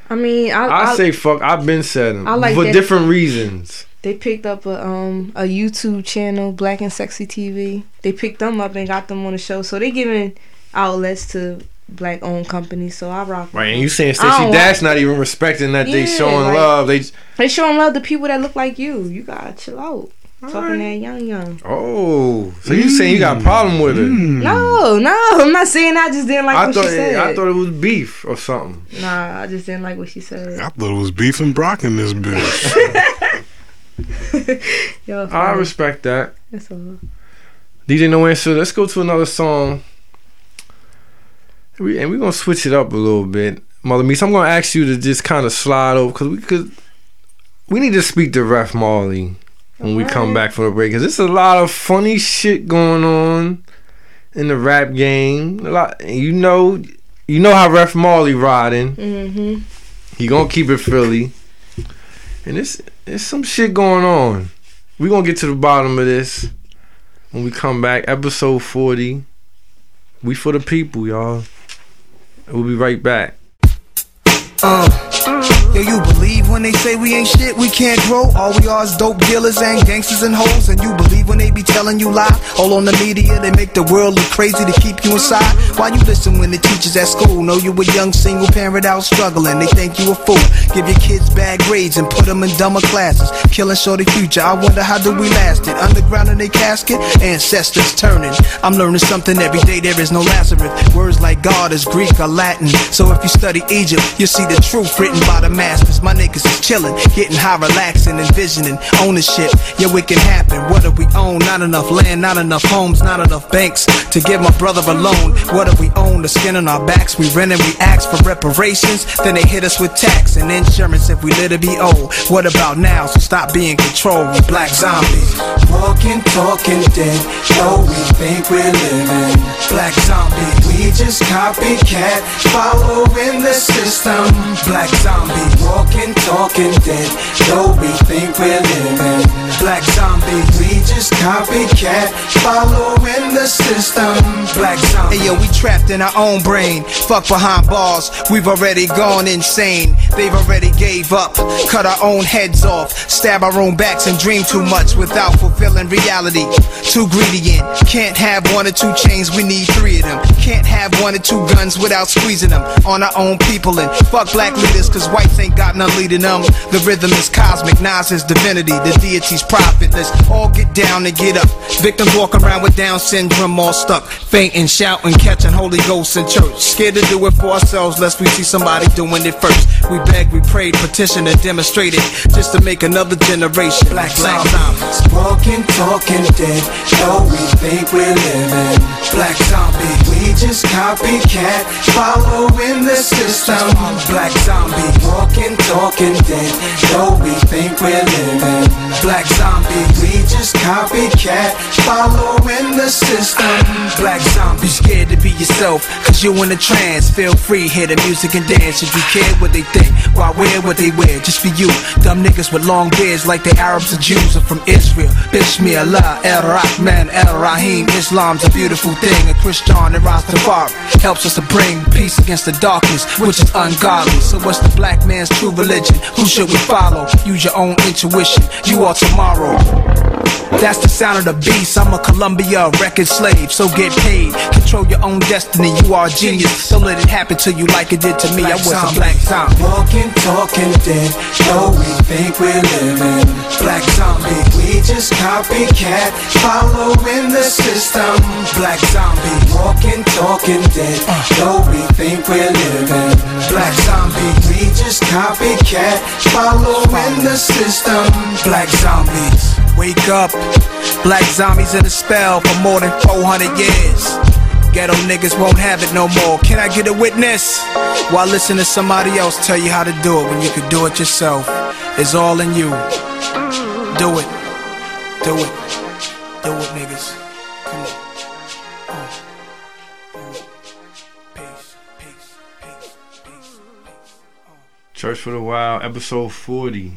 I mean, I, I, I, say fuck. I've been saying I like for different reasons. they picked up a um a YouTube channel, Black and Sexy TV. They picked them up and got them on the show, so they giving outlets to black owned companies. So I rock. with Right, and you saying I Stacey Dash not even respecting that they showing like- love. They They showing love to people that look like you. You gotta chill out. Talking Alright. that young young. oh, so you saying you got a mm. problem with it? Mm. No, no, I'm not saying I just didn't like I what thought she said. I thought it was beef or something. nah, I just didn't like what she said. I thought it was beef and Brock in this bitch. Yo, I respect that. That's all. DJ No Answer. Let's go to another song. We, and we're gonna switch it up a little bit, Mother Meese. I'm gonna ask you to just kind of slide over because we could. We need to speak to Ref Marley when we come back from the break because there's a lot of funny shit going on in the rap game. A lot, you know, you know how Ref Marley riding. Mm-hmm. He gonna keep it Philly, and it's it's some shit going on. We gonna get to the bottom of this when we come back. Episode forty. We for the people, y'all. We'll be right back. Uh, yo, you believe when they say we ain't shit, we can't grow? All we are is dope dealers and gangsters and hoes. And you believe when they be telling you lie? All on the media, they make the world look crazy to keep you inside. Why you listen when the teachers at school know you a young single parent out struggling? They think you a fool. Give your kids bad grades and put them in dumber classes. Killing shorty future, I wonder how do we last it? Underground in a casket, ancestors turning. I'm learning something every day, there is no Lazarus. Words like God is Greek or Latin. So if you study Egypt, you'll see the truth written by the masters. My niggas is chilling, getting high, relaxing, envisioning ownership. Yeah, it can happen. What do we own? Not enough land, not enough homes, not enough banks to give my brother a loan. What do we own? The skin on our backs. We rent and we ask for reparations. Then they hit us with tax and insurance if we live to be old. What about now? So stop being controlled. We black zombies. Walking, talking dead. Though we think we're living. Black zombie. We just copycat. Following the system. Black zombie. Walking, talking dead. Though we think we're living. Black zombie. We just copycat. Following the system. Black zombie. Hey yo, we trapped in our own brain. Fuck behind bars. We've already gone insane. They've already gave up. Cut our own heads off. Stab our own backs and dream too much without fulfilling reality. Too greedy in. Can't have one or two chains, we need three of them. Can't have one or two guns without squeezing them on our own people. And fuck black leaders, cause whites ain't got none leading them. The rhythm is cosmic, Nas is divinity, the deity's prophet. Let's all get down and get up. Victims walk around with Down syndrome, all stuck, fainting, shouting, catching Holy Ghost in church. Scared to do it for ourselves, lest we see somebody doing it first. We beg, we prayed, petitioned, and demonstrated just to make another generation. Black zombies. Walking, talking dead, though we think we're living. Black zombie, we just copycat, following the system. Black zombie, walking, talking dead, though we think we're living. Black zombie, we just copycat, following the system. Black zombie, scared to be yourself, cause you in a trance. Feel free, hear the music and dance. If you care what they think, why wear what they wear? Just for you. Dumb niggas with long beards like the Arabs or Jews are from Israel. Bismillah, El Rahman, El Rahim. Islam's a beautiful thing. A Christian and Rastafari helps us to bring peace against the darkness, which is ungodly. So what's the black man's true religion? Who should we follow? Use your own intuition. You are tomorrow tomorrow. That's the sound of the beast. I'm a Columbia record slave, so get paid. Control your own destiny. You are a genius. Don't let it happen to you like it did to me. I was a black zombie. Walking, talking dead, though we think we're living. Black zombie, we just copycat, following the system. Black zombie, walking, talking dead, though we think we're living. Black zombie, we just copycat, following the system. Black zombies, wake up. Black zombies in a spell for more than 400 years. Ghetto niggas won't have it no more. Can I get a witness? While listen to somebody else tell you how to do it when you could do it yourself. It's all in you. Do it. Do it. Do it, niggas. Come on. Uh. Church for the Wild, episode 40.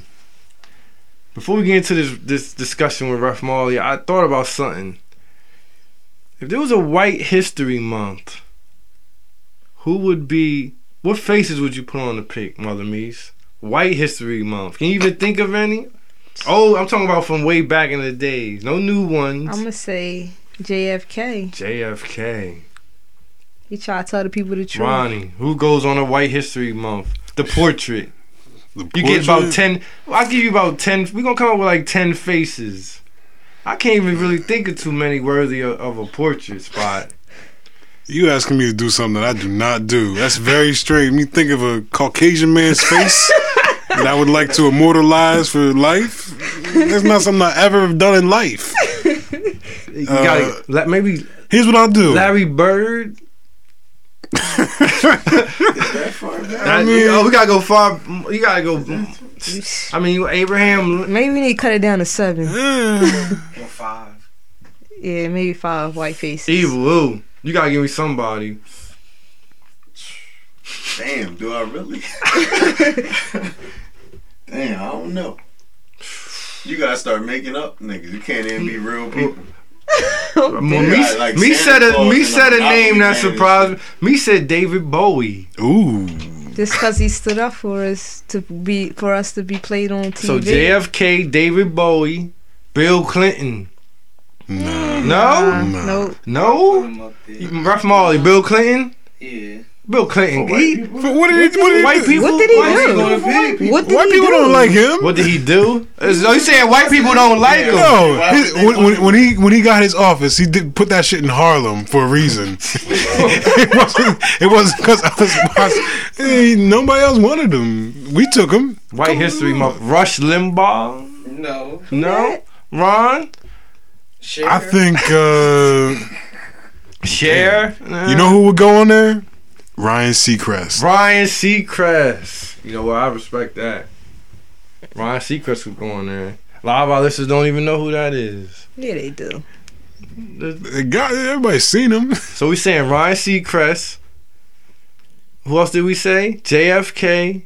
Before we get into this this discussion with Ref Marley, I thought about something. If there was a White History Month, who would be what faces would you put on the pic, Mother Meese? White History Month. Can you even think of any? Oh, I'm talking about from way back in the days. No new ones. I'm gonna say JFK. JFK. He try to tell the people the truth. Ronnie, who goes on a White History Month? The portrait. You get about ten. I'll give you about ten. We're gonna come up with like ten faces. I can't even really think of too many worthy of, of a portrait spot. You asking me to do something that I do not do. That's very straight. Me think of a Caucasian man's face that I would like to immortalize for life. That's not something I ever have done in life. You gotta uh, let maybe Here's what I'll do. Larry Bird. I mean- oh, we gotta go far. You gotta go. I mean, you Abraham. Maybe we need to cut it down to seven. Or five. Yeah, maybe five white faces. Evil. Ooh. You gotta give me somebody. Damn, do I really? Damn, I don't know. You gotta start making up niggas. You can't even be real people. Well, me, Yeah, like me said a me said a name Monopoly that surprised me. Me said David Bowie. Ooh. Just because he stood up for us to be for us to be played on TV. So JFK, David Bowie, Bill Clinton. Nah. No, no, no. Ref Marley, Bill Clinton. Yeah. Bill Clinton. For He, But what did he, what did he white do? people. What did he do? people- White people. What did White people do? don't like him. What did he do? So you saying white people don't like him? No, his, when, when, when he when he got his office, he did put that shit in Harlem for a reason. it wasn't it wasn't because I. Hey, nobody else wanted him. We took him. White History Month. Rush Limbaugh. No. No. Ron. Cher. I think uh, Cher. you know who would go on there? Ryan Seacrest. Ryan Seacrest. You know what? I respect that. Ryan Seacrest was going there. A lot of our listeners don't even know who that is. Yeah, they do. The guy, everybody's seen him. So we saying Ryan Seacrest. Who else did we say? JFK.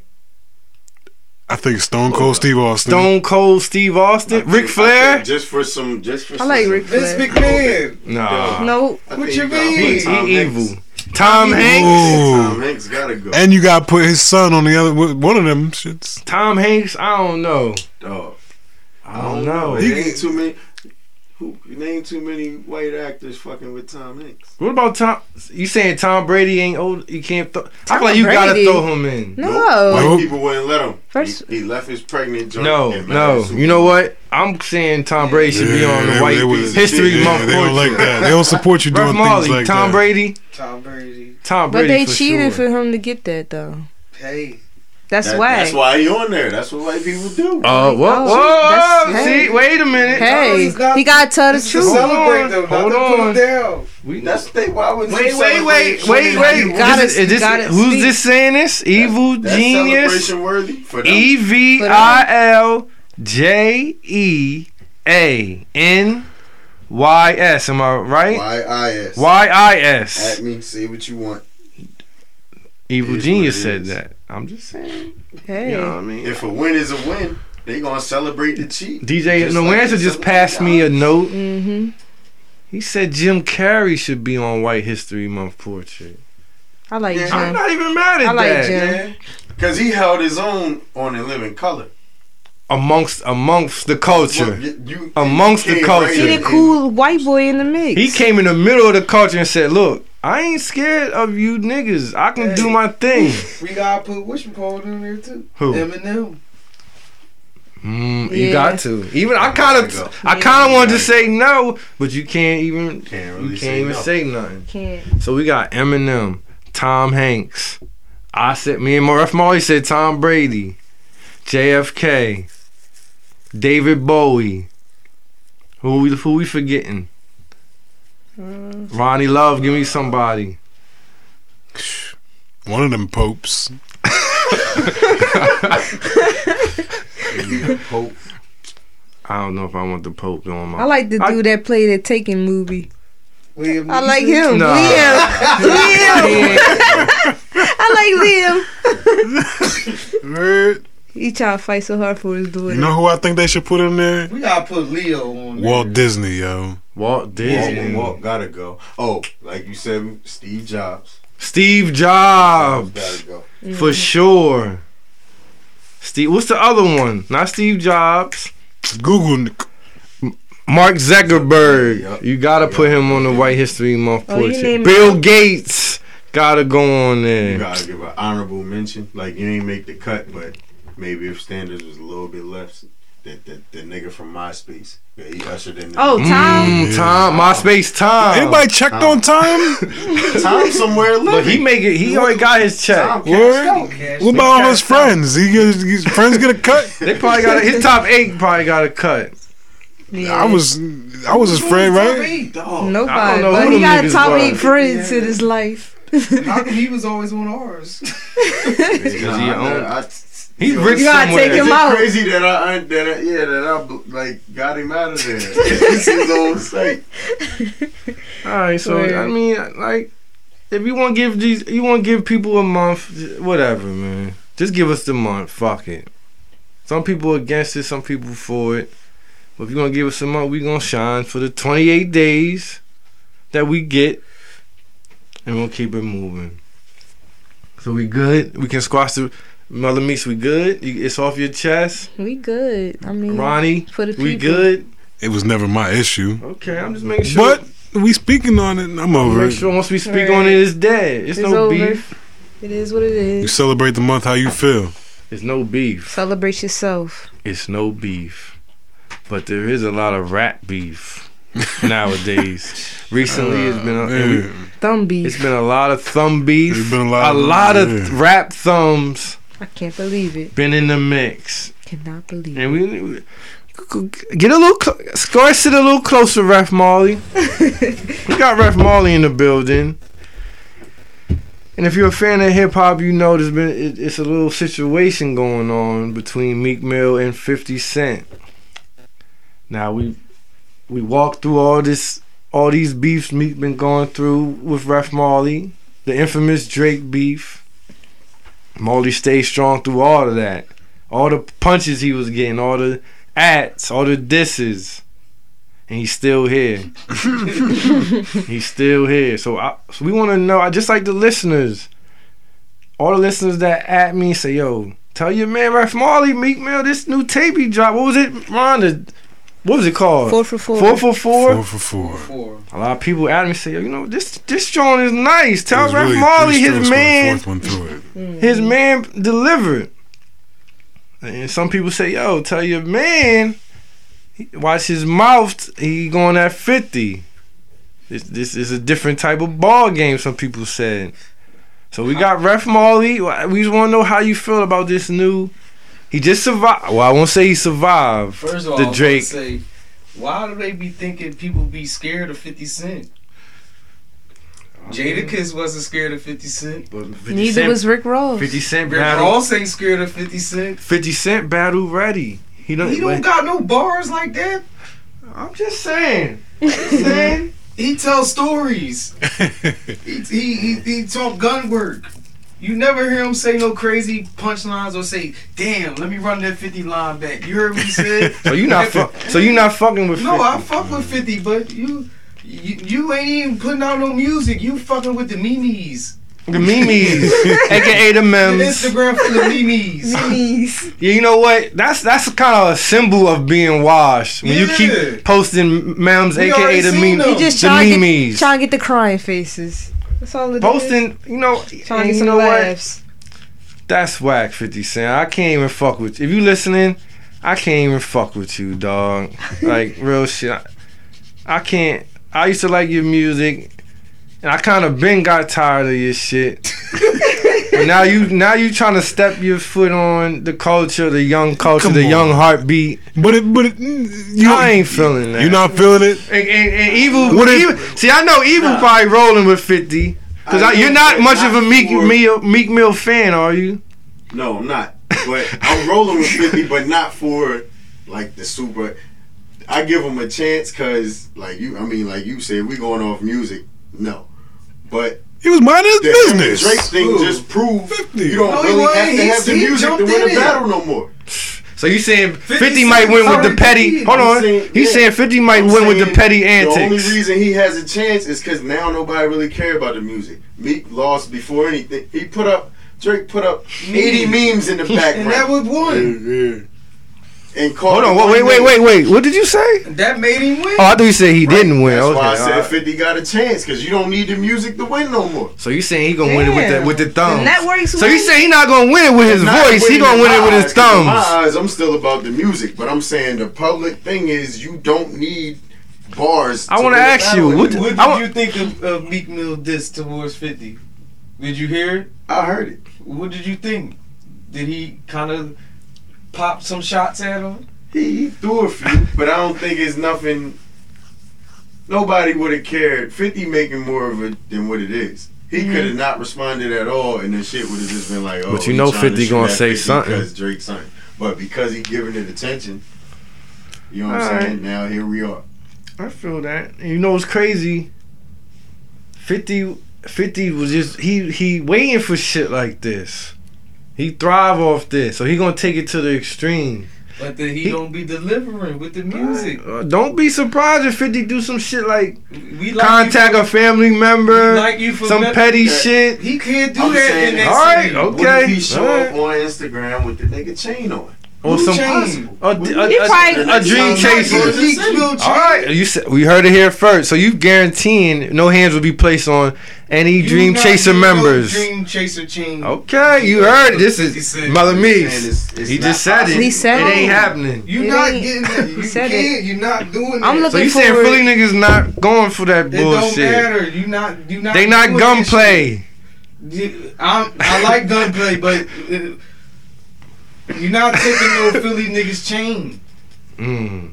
I think Stone Cold oh, Steve Austin. Stone Cold Steve Austin. Ric Flair. Just for some, just for I some. like Ric Vince Flair. McMahon. Nah. No, I What you mean? He, he Hanks. evil. Tom Hanks. Tom Hanks gotta go. And you got to put his son on the other one of them shits. Tom Hanks. I don't know. Dog. I don't know. There ain't too many. Who name too many white actors fucking with Tom Hanks? What about Tom? You saying Tom Brady ain't old? You can't. Th- I feel like you gotta throw him in. no. White Nope. people wouldn't let him. First- he, he left his pregnant joint. No, no. You know what? I'm saying Tom Brady should be on the they- White they would- History yeah, Month They don't like that. They don't support you doing Marley, things like Tom that. Tom Brady, Tom Brady. Tom Brady. But they for cheated sure. for him to get that though. Hey. That's That- why. That's why he on there. That's what white people do. Uh, what? Oh, Whoa! that's- See, wait a minute. Hey, it's not- he gotta tell the It's to truth. celebrate them, Hold not to put on. them down. We, That's they. Why would wait, you wait, wait, celebrate wait, women wait. you- gotta- is- is this- gotta who's speak. this saying this? Evil That's genius. celebration worthy for. E V I L J E A N Y S. Am I right? Y I S. Y I S. At me, say what you want. Evil genius said that. I'm just saying. Hey, You know what I mean? If a win is a win, they gonna celebrate the cheat. DJ Just No like Answer just passed me a note. mm-hmm. He said Jim Carrey should be on White History Month portrait. I like Yeah, I'm not even mad at that. I like that. Jim. Yeah, because he held his own on In Living Color. Amongst amongst the culture. Well, you- you- Amongst the culture. right He the cool white boy in the mix. He came in the middle of the culture and said, "Look, I ain't scared of you niggas. I can do my thing." We gotta put whatchamacallit in there too. Who? Eminem. Mm, You got to. Even I kind of, I kind of wanted to say no, but you can't even, Can't really you really can't say even no. say nothing. Can't. So we got Eminem, Tom Hanks. I said me and Ref Marley said Tom Brady, JFK, David Bowie. Who we who we forgetting? Ronnie Love, give me somebody. One of them popes. Pope. I don't know if I want the Pope on my. I like the I- dude that played the Taken movie. William I like him. Nah. Liam. Liam. I like Liam. Word. He try to fight so hard for his daughter. You know who I think they should put in there? We gotta put Leo on there. Walt Disney, yo. Walt Walk, Disney, Walt gotta go. Oh, like you said, Steve Jobs. Steve Jobs, Gotta go. for mm-hmm. sure. Steve, what's the other one? Not Steve Jobs. Google. Mark Zuckerberg. Yup. You gotta put him on the White History Month Oh, portrait. named Bill him? Gates gotta go on there. You gotta give an honorable mention. Like you ain't make the cut, but maybe if standards was a little bit less, that the, the nigga from MySpace, yeah, he ushered in. The Oh, Tom. Mm, Tom, MySpace Tom. Anybody checked on time? Time somewhere living. But he make it. He already got his check. Tom Word. Cash What about all his friends? He get, his friends get a cut. They probably got his top eight. Probably got a cut. Yeah. I was, I was his friend, right? Hey, dog. Nobody. I don't know but who he got niggas top eight friends Yeah. in his life. How come he was always on ours? Because he Nah, owned- I, He's Yo, rich You gotta somewhere. take him Is it out. crazy that I I- that I, yeah that I like got him out of there. it's his own site. All right, so Word. I mean, like, if you want to give these, you want to give people a month, whatever, man. Just give us the month. Fuck it. Some people against it, some people for it. But if you want to give us a month, we gonna shine for the 28 days that we get, and we'll keep it moving. So we good. We can squash the Mother Meese. We good. It's off your chest, We good. I mean, Ronnie. for the people. We good. It was never my issue. Okay, I'm just making sure. But we speaking on it. and I'm over Make it. sure once we speak Right. on it, it's dead. It's, It's no over. beef. It is what it is. You celebrate the month how you feel. It's no beef. Celebrate yourself. It's no beef. But there is a lot of rat beef nowadays. Recently, it's been a, uh, and we- Yeah. Thumb beef. it's been a lot of thumb beef. There's been a a lot lot, of- of rap thumbs I can't believe it. been in the mix, Cannot believe it. and we, we get a little cl- score sit a little closer, Ref Marley. we got Ref Marley in the building. And if you're a fan of hip hop, you know there's been it, it's a little situation going on between Meek Mill and 50 Cent. Now we we walked through all this all these beefs Meek been going through with Ref Marley, the infamous Drake beef. Marley stayed strong through all of that. All the punches he was getting, all the ats, all the disses. And he's still here. he's still here. So, I, so we want to know. I just like the listeners, all the listeners that at me say, "Yo, tell your man Ref Marley, Meek Mill, this new tape he dropped. What was it, Ron? The, what was it called? Four for four. Four for four. Four for four. Four. A lot of people at me say, "Yo, you know this this joint is nice. Tell There's Ref really Marley his strokes for the man, fourth one through it. Mm. his man delivered." And some people say, "Yo, tell your man, watch his mouth. He going at fifty. This this is a different type of ball game." Some people said. So we got Ref Marley. We just want to know how you feel about this new. He just survived. Well, I won't say he survived. First of all, the I was Drake. gonna say, why do they be thinking people be scared of 50 Cent? Jadakiss wasn't scared of 50 Cent. But 50 Neither Cent- was Rick Ross. 50 Cent Rick battle. Ross ain't scared of 50 Cent. 50 Cent battle ready. He don't. He don't got no bars like that. I'm just saying. Just saying. He tells stories. he, he, he, he talk gun work. You never hear him say no crazy punchlines or say, "Damn, let me run that 50 line back." You heard what he said? So you not fu- so you not fucking with 50. No, I fuck with 50, but you, you you ain't even putting out no music. You fucking with the memes. the memes, aka the The memes. Instagram full of memes. Memes. Yeah, you know what? That's that's kind of a symbol of being washed when you keep posting memes, We aka the seen meme, them. He just the trying to get, trying to get the crying faces. That's all it is. Posting, you know, Trying to get you some what? laughs. That's whack, 50 Cent. I can't even fuck with you. If you listening, I can't even fuck with you, dog. Like, real shit. I, I can't. I used to like your music, and I kind of been got tired of your shit. but now you now you trying to step your foot on the culture, the young culture, Come the on. young heartbeat. But it, but it, you, I ain't feeling that. You not feeling it? And, and, and evil, What if- evil. See, I know evil probably rolling with 50. Because I you're know, not but much not of a Meek for- Mill, Meek Mill fan, are you? No, I'm not. But I'm rolling with 50, but not for like the super. I give him a chance because, like you, I mean, like you said, we going off music. No, but He was minding his the him business. Drake thing Ooh. just proved 50. you don't No, really wasn't. have to He- have the music to win a battle no more. So you saying 50, 50 might win with the petty? competed. Hold I'm on. saying- He's yeah. saying 50 might I'm win with the saying petty The only reason he has a chance is because now nobody really care about the music. Meek lost before anything. He put up Drake put up 80 memes in the background. And that was one. And called Hold on. Wait, wait, wait, wait, wait. What did you say? That made him win. Oh, I thought you said he didn't win. That's Okay. why I said alright. 50 got a chance because you don't need the music to win no more. So you saying he gonna win it with the with the thumbs? The networks so you win? saying he not gonna win it with his voice? He gonna in win it with his eyes, 'cause In my thumbs. eyes, I'm still about the music, but I'm saying the public thing is you don't need bars. I to wanna ask you, what anymore. What did I you think of, of Meek Mill diss towards 50? Did you hear it? I heard it. What did you think? Did he kind of pop some shots at him? He, he threw a few, but I don't think it's nothing. Nobody would have cared. 50 making more of it than what it is. He mm-hmm. could have not responded at all, and the shit would have just been like, "Oh." But you know trying 50 gonna say 50 something. because Drake's something. But because he giving it attention, you know what I'm Alright. saying? Now here we are. I feel that. And you know it's crazy? 50, 50 was just he he waiting for shit like this. He thrive off this, so he gonna take it to the extreme. But then he, don't be delivering with the music. Uh, don't be surprised if 50 do some shit like We like contact you a family member, like you for some meth- petty that- shit. He can't do I'm that saying in this. that All right, city. okay. What if he show alright. up on Instagram with the nigga chain on? Or Who some chain? a, a, a, a, dream chaser. All right, you said we heard it here first. So you guaranteeing no hands will be placed on any You Dream Chaser getting no members. Dream Chaser chain. Okay, you heard it. This is Mother Saying Meeks. it's- it's He just said it. He said it it. ain't happening. You It not ain't- getting that. You said can't. You're not doing I'm that. looking So you saying forward- Philly niggas not going for that bullshit? It don't bullshit? matter. You not. You not. They not doing that gunplay. I'm, I like gunplay, but uh, you're not taking no Philly niggas chain Mm.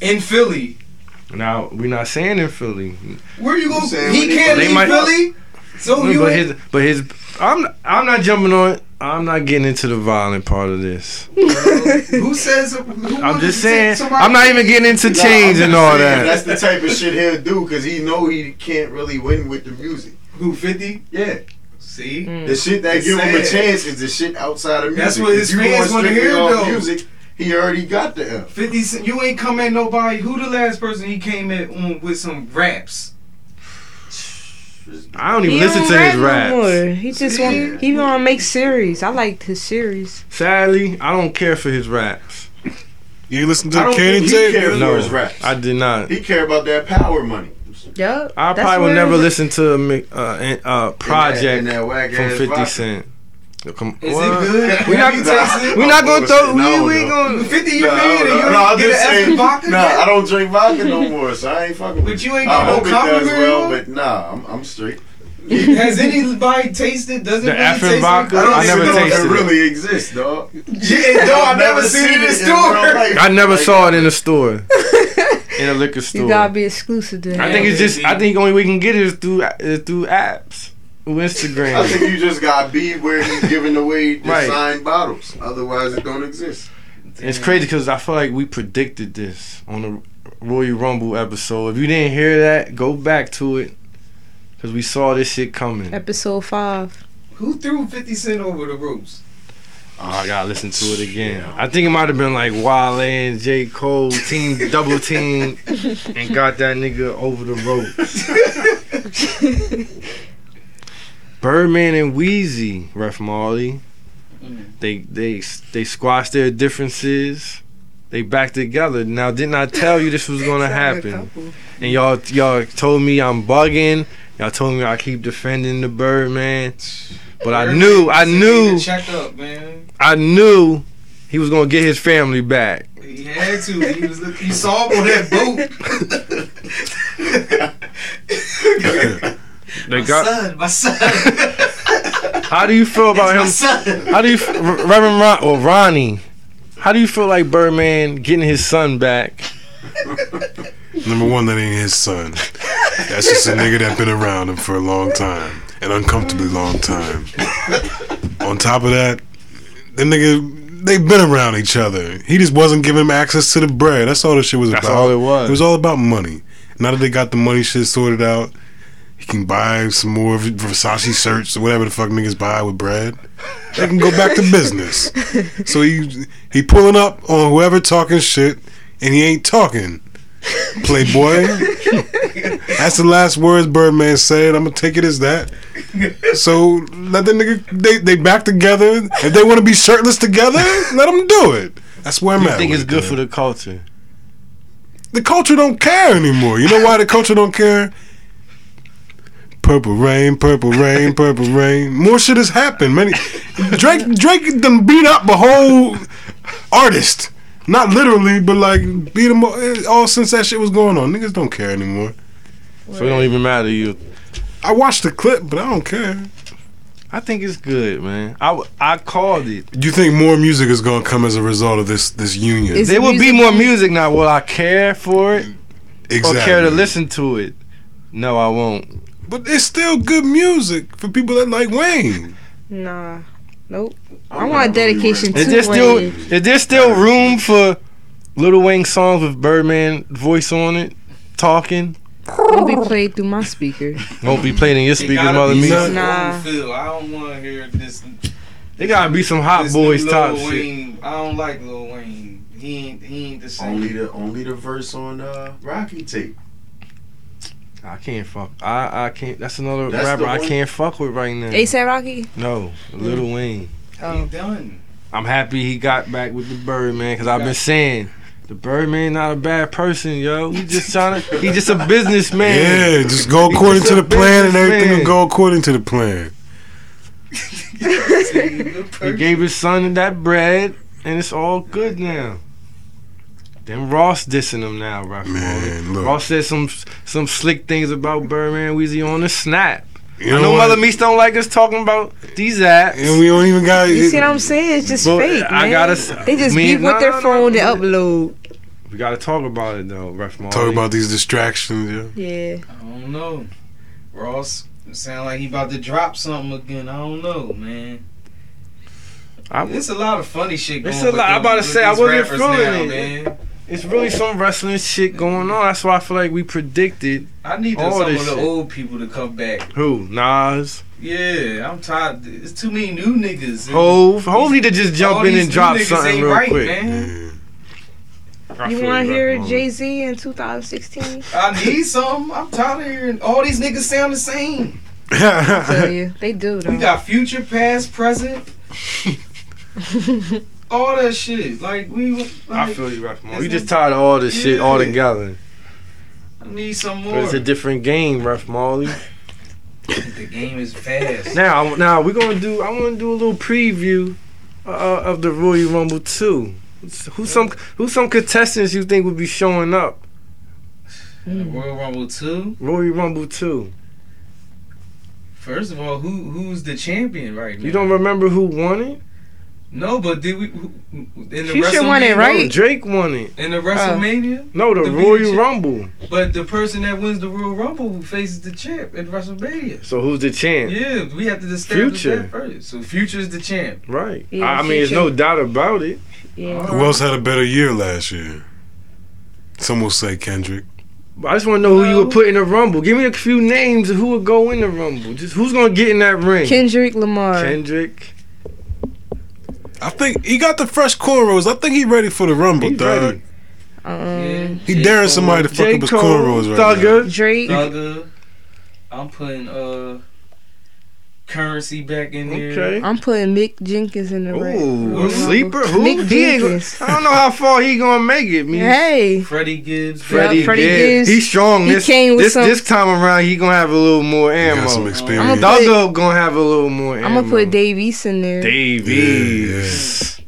in Philly. Now we're not saying in Philly, Where you You going? saying He he- can't They leave might- Philly. So you but his, but his, I'm, I'm not jumping on. it. I'm not getting into the violent part of this. who says? Who I'm just saying. I'm not even getting into Nah, chains I'm and all saying That's the type of shit he'll do because he know he can't really win with the music. Who fifty? Yeah, See, mm. the shit that It's give him a chance is the shit outside of music. That's what his fans wanna hear, off though. Music, he already got the F. fifty. Cent- You ain't come at nobody. Who the last person he came at on with some raps? I don't even He listen don't to his rap no raps. more. He just See? want he want to make series. I liked his series. Sadly, I don't care for his raps. You listen to don't Kanan think he Tape? cares No, for his raps. I did not. He care about that power money. Yup. I that's probably will never listen to a uh, uh, project in that whack from 50 vodka. Cent. Come, Is what? it good? We not, Have you we not gonna throw. We, No, we no. gonna. Fifty, you Nah, mean? I and don't- you no, I'm get just an saying. vodka? Nah, yet? I don't drink vodka no more, so I ain't fucking. But with you ain't I get no hope it does well, but nah, I'm, I'm straight. Has anybody tasted? Does it The really Effen taste vodka? Like, I don't never know if tasted it it. really exists, dog. Yeah, no, I never seen it in the store. I never Like, saw it in the store, in a liquor store. You gotta be exclusive to him. I think it's just. I think the only way we can get it is through is through apps, through I think you just got be where he's giving away the Right. signed bottles. Otherwise, it don't exist. It's crazy because I feel like we predicted this on the Royal Rumble episode. If you didn't hear that, go back to it because we saw this shit coming. Episode five. Who threw Fifty Cent over the ropes? Oh, I gotta listen to it again. I think it might have been like Wale and J. Cole team double team and got that nigga over the rope. Birdman and Weezy, Ref Marley. Mm. They they they squashed their differences. They back together. Now, didn't I tell you this was gonna happen? And y'all y'all told me I'm bugging. Y'all told me I keep defending the Birdman. But I knew, I knew, Check up, man. I knew he was gonna get his family back. He had to. He was. You saw him on that boat. They my got. son, my son. How do you feel about my him? son. How do you, Reverend Ron, or Ronnie? How do you feel like Birdman getting his son back? Number one, that ain't his son. That's just a nigga that been around him for a long time, an uncomfortably long time. On top of that, the nigga, they've been around each other. He just wasn't giving him access to the bread. That's all this shit was That's about. all it was. It was all about money. Now that they got the money shit sorted out, he can buy some more Versace shirts or whatever the fuck niggas buy with bread. They can go back to business. So he he pulling up on whoever talking shit, and he ain't talking. Playboy. That's the last words Birdman said. I'm gonna take it as that. So let the nigga they they back together. If they want to be shirtless together, let them do it. That's where I'm You at. think it's good for the culture? The culture don't care anymore. You know why the culture don't care? Purple rain, purple rain, purple rain. More shit has happened. Many Drake Drake done beat up a whole artist. Not literally, but like beat them all, eh, all since that shit was going on. Niggas don't care anymore. So it don't even matter to you. I watched the clip, but I don't care. I think it's good, man. I, I called it. Do you think more music is gonna come as a result of this this union? Is- There will be more music now. Will I care for it exactly. or care to listen to it? No, I won't. But it's still good music for people that like Wayne. Nah, nope. I I'm want not really dedication Is to there still Wayne. is there still room for Little Wayne songs with Birdman voice on it, talking? Won't be played through my speaker. Won't be played in your It speakers, mother me. Nah. on I don't want to hear this. They gotta be some hot this boys new top Lil shit. I don't like Lil Wayne. He ain't. He ain't the same. Only the only the verse on uh, Rocky tape. I can't fuck. I I can't. That's another That's rapper I can't fuck with right now. ASAP Rocky. No, Little Wayne. He Oh, done. I'm happy he got back with the Birdman because I've been saying the Birdman not a bad person, yo. He just trying to. He just a businessman. Yeah, just go according just to the plan and everything will go according to the plan. He gave his son that bread, and it's all good now. Then Ross dissing him now, right? Man, look. Ross said some some slick things about Birdman Weezy on the snap. You I know what? Mother Meese don't like us talking about these apps. And we don't even got. you see what I'm saying? It's just But fake, I man. gotta they just me- beat with no, their no, phone no. and upload. We gotta talk about it though, Ref Marley. Talk about these distractions, yeah. Yeah. I don't know. Ross sound like he about to drop something again. I don't know, man. I, It's a lot of funny shit going It's on. a lot- I'm about to say, I wasn't feeling it. man. It's really some wrestling shit going on. That's why I feel like we predicted I need All some of the shit. old people to come back. who Nas, Yeah, I'm tired. It's too many new niggas. Hove. Hove need to just jump in and drop niggas something real right, quick. Man. I You feel want to hear Marley. Jay Z in 2016? I need some. I'm tired of hearing all these niggas sound the same. I Tell you, they do though. We got future, past, present. all that shit. Like we. Like, I feel you, Ref Marley. It's just tired of all this shit all together. I need some But more. it's a different game, Ref Marley. the game is fast. Now, now we're gonna do. I want to do a little preview uh, of the Royal Rumble two. Who some who's some contestants you think would be showing up? Royal Rumble two. Royal Rumble two. First of all, who who's the champion right now? You don't remember who won it? No, but did we in the Future won it, WrestleMania- right? No, Drake won it. In the WrestleMania, oh. No, the, The Royal future- Rumble. but the person that wins the Royal Rumble faces the champ at WrestleMania. So who's the champ? Yeah, we have to establish Future. that first. So Future is the champ. Right. Yeah, I I mean, there's no doubt about it. Yeah. Who else had a better year last year? Some will say Kendrick. But I just want to know who you would put in the Rumble. Give me a few names of who would go in the Rumble. Just who's gonna get in that ring? Kendrick Lamar. Kendrick. I think he got the fresh cornrows. I think he ready for the Rumble, He dog. ready. um, He daring somebody to fuck J. up his Cole, cornrows right now. Thugger. Drake. Thugger. I'm putting uh currency back in there. Okay. I'm putting Mick Jenkins in the ring. Ooh, Royal a sleeper? Who? Mick He Jenkins. I don't know how far he gonna make it. Me. Hey. Freddie Gibbs. Freddie, Yeah, Freddie Gibbs. Gibbs. He's strong. He this came with this, some- this time around, he gonna have a little more ammo. got some experience. I'ma put- Thugger have a little more ammo. I'm gonna put Dave East in there. Dave East.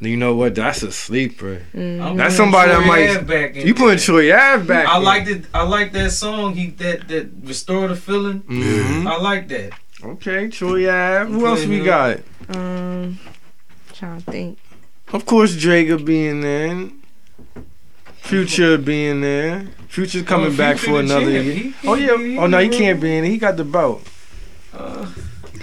You know what? That's a sleeper. Mhm. That's somebody that might- Ave back in You putting. Troy Ave back? I in. like it. I like that song. He that that restore the feeling. Mhm. I like that. Okay, Troy Ave. Who else we got? Um, trying to think. Of course, Drake will be in there. Future being there. Future's coming Oh, back for another year. He- he- oh yeah. oh no, he he- can't be in. it. He got the belt. Uh,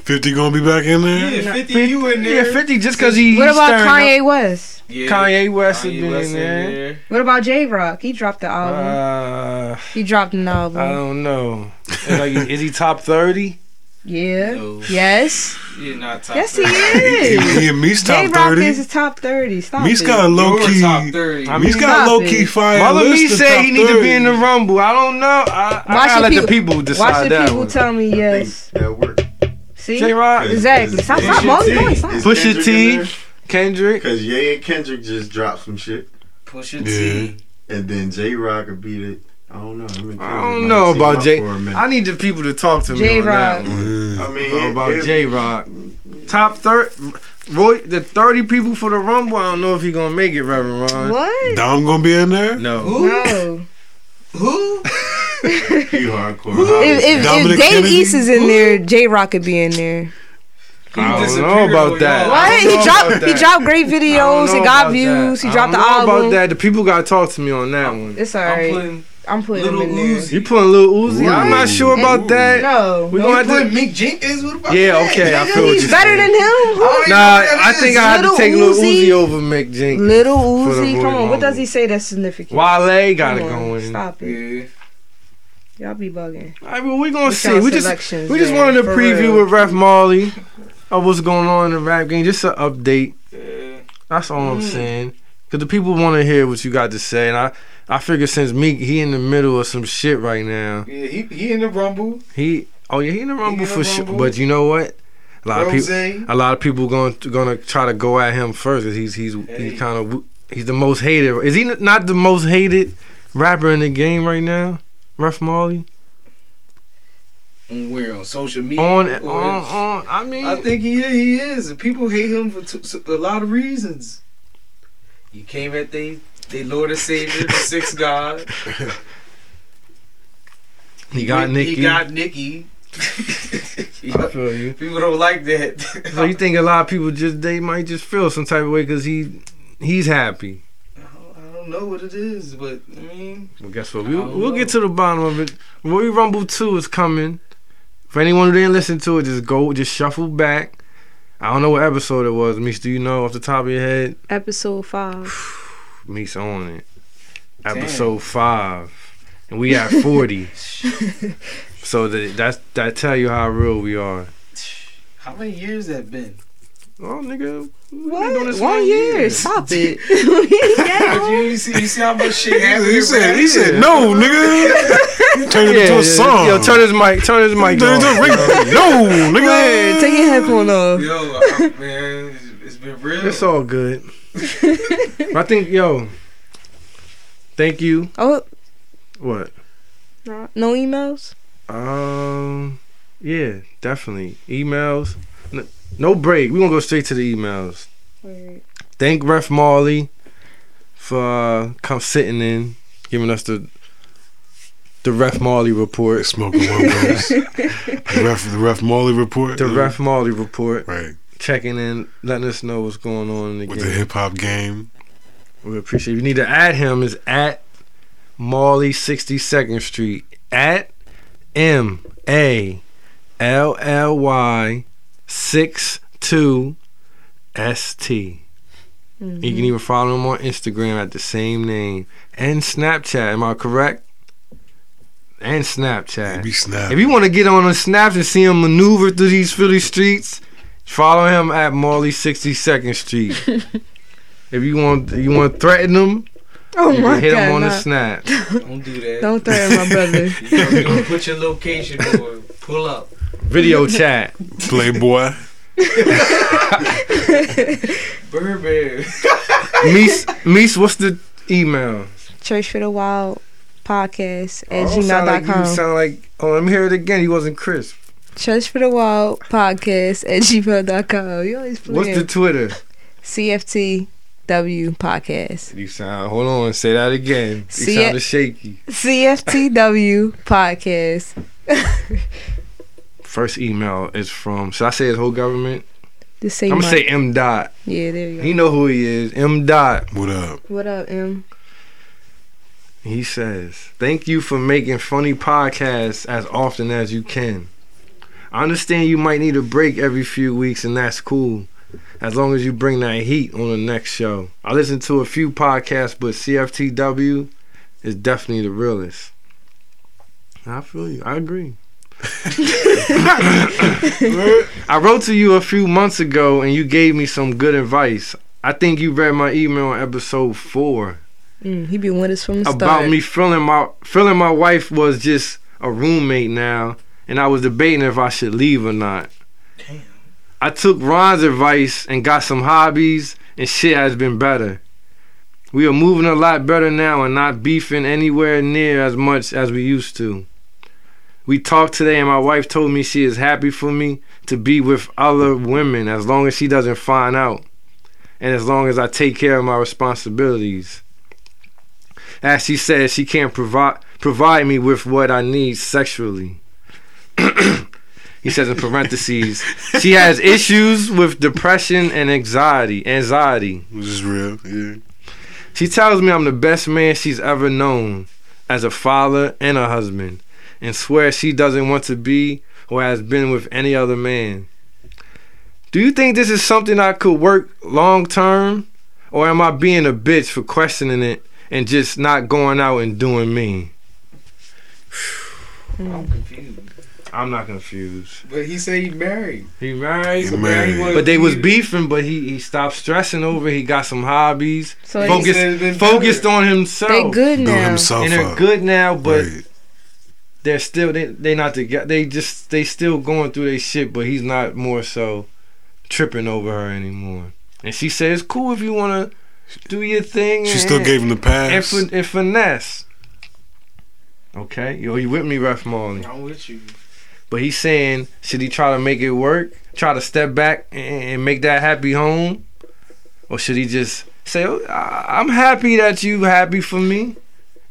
50 gonna be back in there? yeah, 50, you in there. Yeah, fifty. Just because he. What about Kanye up- West? Yeah, Kanye West will Kanye be West in there. What about J Rock? He dropped the album. Uh, he dropped an album. I don't know. like, is he top thirty? Yeah. No. Yes. Yeah, not top Yes, he 30. is. He, he, Me's J top Rock 30. is his top thirty. Stop Me's it. got a low You're key. top 30. I Me's mean, got a stop low key it. fire. Mother list me of say he need to be in the rumble. I don't know. I, I Watch gotta the let the people- people decide Watch the that people one. tell me yes. That work. See? J Rock, Exactly. Stop, stop, Mo, you doing stop. Pusha T, Kendrick. Because Ye and Kendrick just dropped some shit. Pusha Yeah. T. And then J Rock could beat it. I don't know. I don't know about up J. for a minute. I need the people to talk to me on J-Rock. that one. Yeah. I mean, it- about it- J Rock? Top third. Roy, the thirty people for the rumble. I don't know if he gonna make it, Reverend Ron. What? Dom gonna be in there? No. Who? No. Who? He hardcore. If, if, if Dave Kennedy? East is in there, J Rock could be in there. I don't know about that. y'all. What? He dropped about he dropped great videos. He got views. that. He dropped I the don't know album. about that. The people gotta talk to me on that one. It's I'm alright. Putting. I'm putting Little him in there. Uzi. You putting Lil Uzi? I'm not sure about that. No, We You gonna put have to. Mick Jenkins? What about Yeah, that? okay, I feel what he's you're better saying. than him. I Nah, know I think. I had to take Lil Uzi. Uzi over Mick Jenkins. Little Uzi, come on. What does he say that's significant? Wale got it Come going. Stop it. Yeah. Y'all be bugging. All right, well, we gonna What's see. We just we just man, wanted to preview real? with Ref Marley of what's going on in the rap game. Just an update. Yeah. That's all I'm Mm. saying. Cause the people want to hear what you got to say, and I I figure since Meek he in the middle of some shit right now. Yeah, he he in the rumble. He oh yeah he in the rumble in for sure. But you know what? A lot of people a lot of people going to, gonna try to go at him first. 'cause he's he's Hey. he's kind of he's the most hated. Is he not the most hated rapper in the game right now? Ref Marley On where on social media? on on on. I mean, I think he he is, people hate him for t- a lot of reasons. You came at they they Lord and Savior, the sixth God. he got Nikki. He Nicki. got Nicki. I feel you. People don't like that. So you think a lot of people just they might just feel some type of way because he he's happy. I don't- I don't know what it is, but I mean, Well, guess what? I We'll, we'll know. get to the bottom of it. Royal Rumble 2 is coming. For anyone who didn't listen to it, just go, just shuffle back. I don't know what episode it was. Meese, do you know off the top of your head? Episode five. Meese on it. Damn. Episode 5. And we at 40. so that, that's, that tell you how real we are. how many years that been? Oh, nigga. What? doing this One for year. years. Stop it. But you, you see, you see how much shit happened. He in said, he said, no, nigga. Turn it Yeah, into yeah, a song. Yo, turn his mic. Turn his mic Turn it off. into a ring- No, Go ahead. nigga. Take your headphone off. Yo, I- man, it's- it's been real. It's all good. But I think, yo, thank you. Oh, What? no, no emails. Um, yeah, definitely. Emails. N- No break. We're going to go straight to the emails. Wait. Thank Ref Marley for uh, come sitting in, giving us the the Ref Marley report. Smoking one words. The ref, the ref Marley report. The Ref Marley report. Right. Checking in, letting us know what's going on in the With game. the hip hop game. We appreciate. If you need to add him, is at Marley 62nd Street at M A L L Y six two S T. You can mm-hmm. even follow him on Instagram at the same name and Snapchat. Am I correct? And Snapchat. Be snap. If you want to get on the snaps and see him maneuver through these Philly streets, follow him at Marley 62nd Street. if you want, you want to threaten him, Oh you my can hit god. him on the snap. Don't do that. Don't threaten my brother. You know, put your location or pull up. Video chat. Playboy. Birdman. Meese, Meese, what's the email? Church for the Wild podcast oh, at Oh, sound like you sound like. Oh, let me hear it again. He wasn't crisp. Church for the Wild podcast at gmail.com. You always What's the Twitter? CFTW podcast. You sound. Hold on. Say that again. You See sounded it? shaky. CFTW podcast. First email is from. Should I say his whole government? Just say I'm gonna say M. Dot. Yeah, there you go. He know who he is. M. Dot. What up? What up, M? He says, Thank you for making funny podcasts as often as you can. I understand you might need a break every few weeks, and that's cool. As long as you bring that heat on the next show. I listen to a few podcasts, but CFTW is definitely the realest. I feel you. I agree. I wrote to you a few months ago and you gave me some good advice. I think you read my email on episode four Mm, he been with us from the about start. me feeling my feeling my wife was just a roommate now, and I was debating if I should leave or not. Damn. I took Ron's advice and got some hobbies, and shit has been better. We are moving a lot better now and not beefing anywhere near as much as we used to. We talked today, and my wife told me she is happy for me to be with other women as long as she doesn't find out, and as long as I take care of my responsibilities as she says she can't provide provide me with what I need sexually. he says in parentheses, she has issues with depression and anxiety. Anxiety. Which is real. Yeah. She tells me I'm the best man she's ever known. as a father and a husband, and swears she doesn't want to be or has been with any other man. Do you think this is something I could work long term? Or am I being a bitch for questioning it and just not going out and doing me? Hmm. I'm confused. I'm not confused. But he said he married. He married, So married. he but they was beefing. But he he stopped stressing over. it. He got some hobbies. So he focused said focused on himself. They good now. Himself and they're up. good now, but Right. They're still they they not together. They just they still going through their shit. But he's not more so tripping over her anymore. And she says, "Cool if you want to do your thing." She and- still gave him the and, pass. fin- and finesse. Okay, yo, you with me, Ref Marley? I'm with you. But he's saying, should he try to make it work? Try to step back and, and make that happy home? Or should he just say, oh, I- I'm happy that you happy for me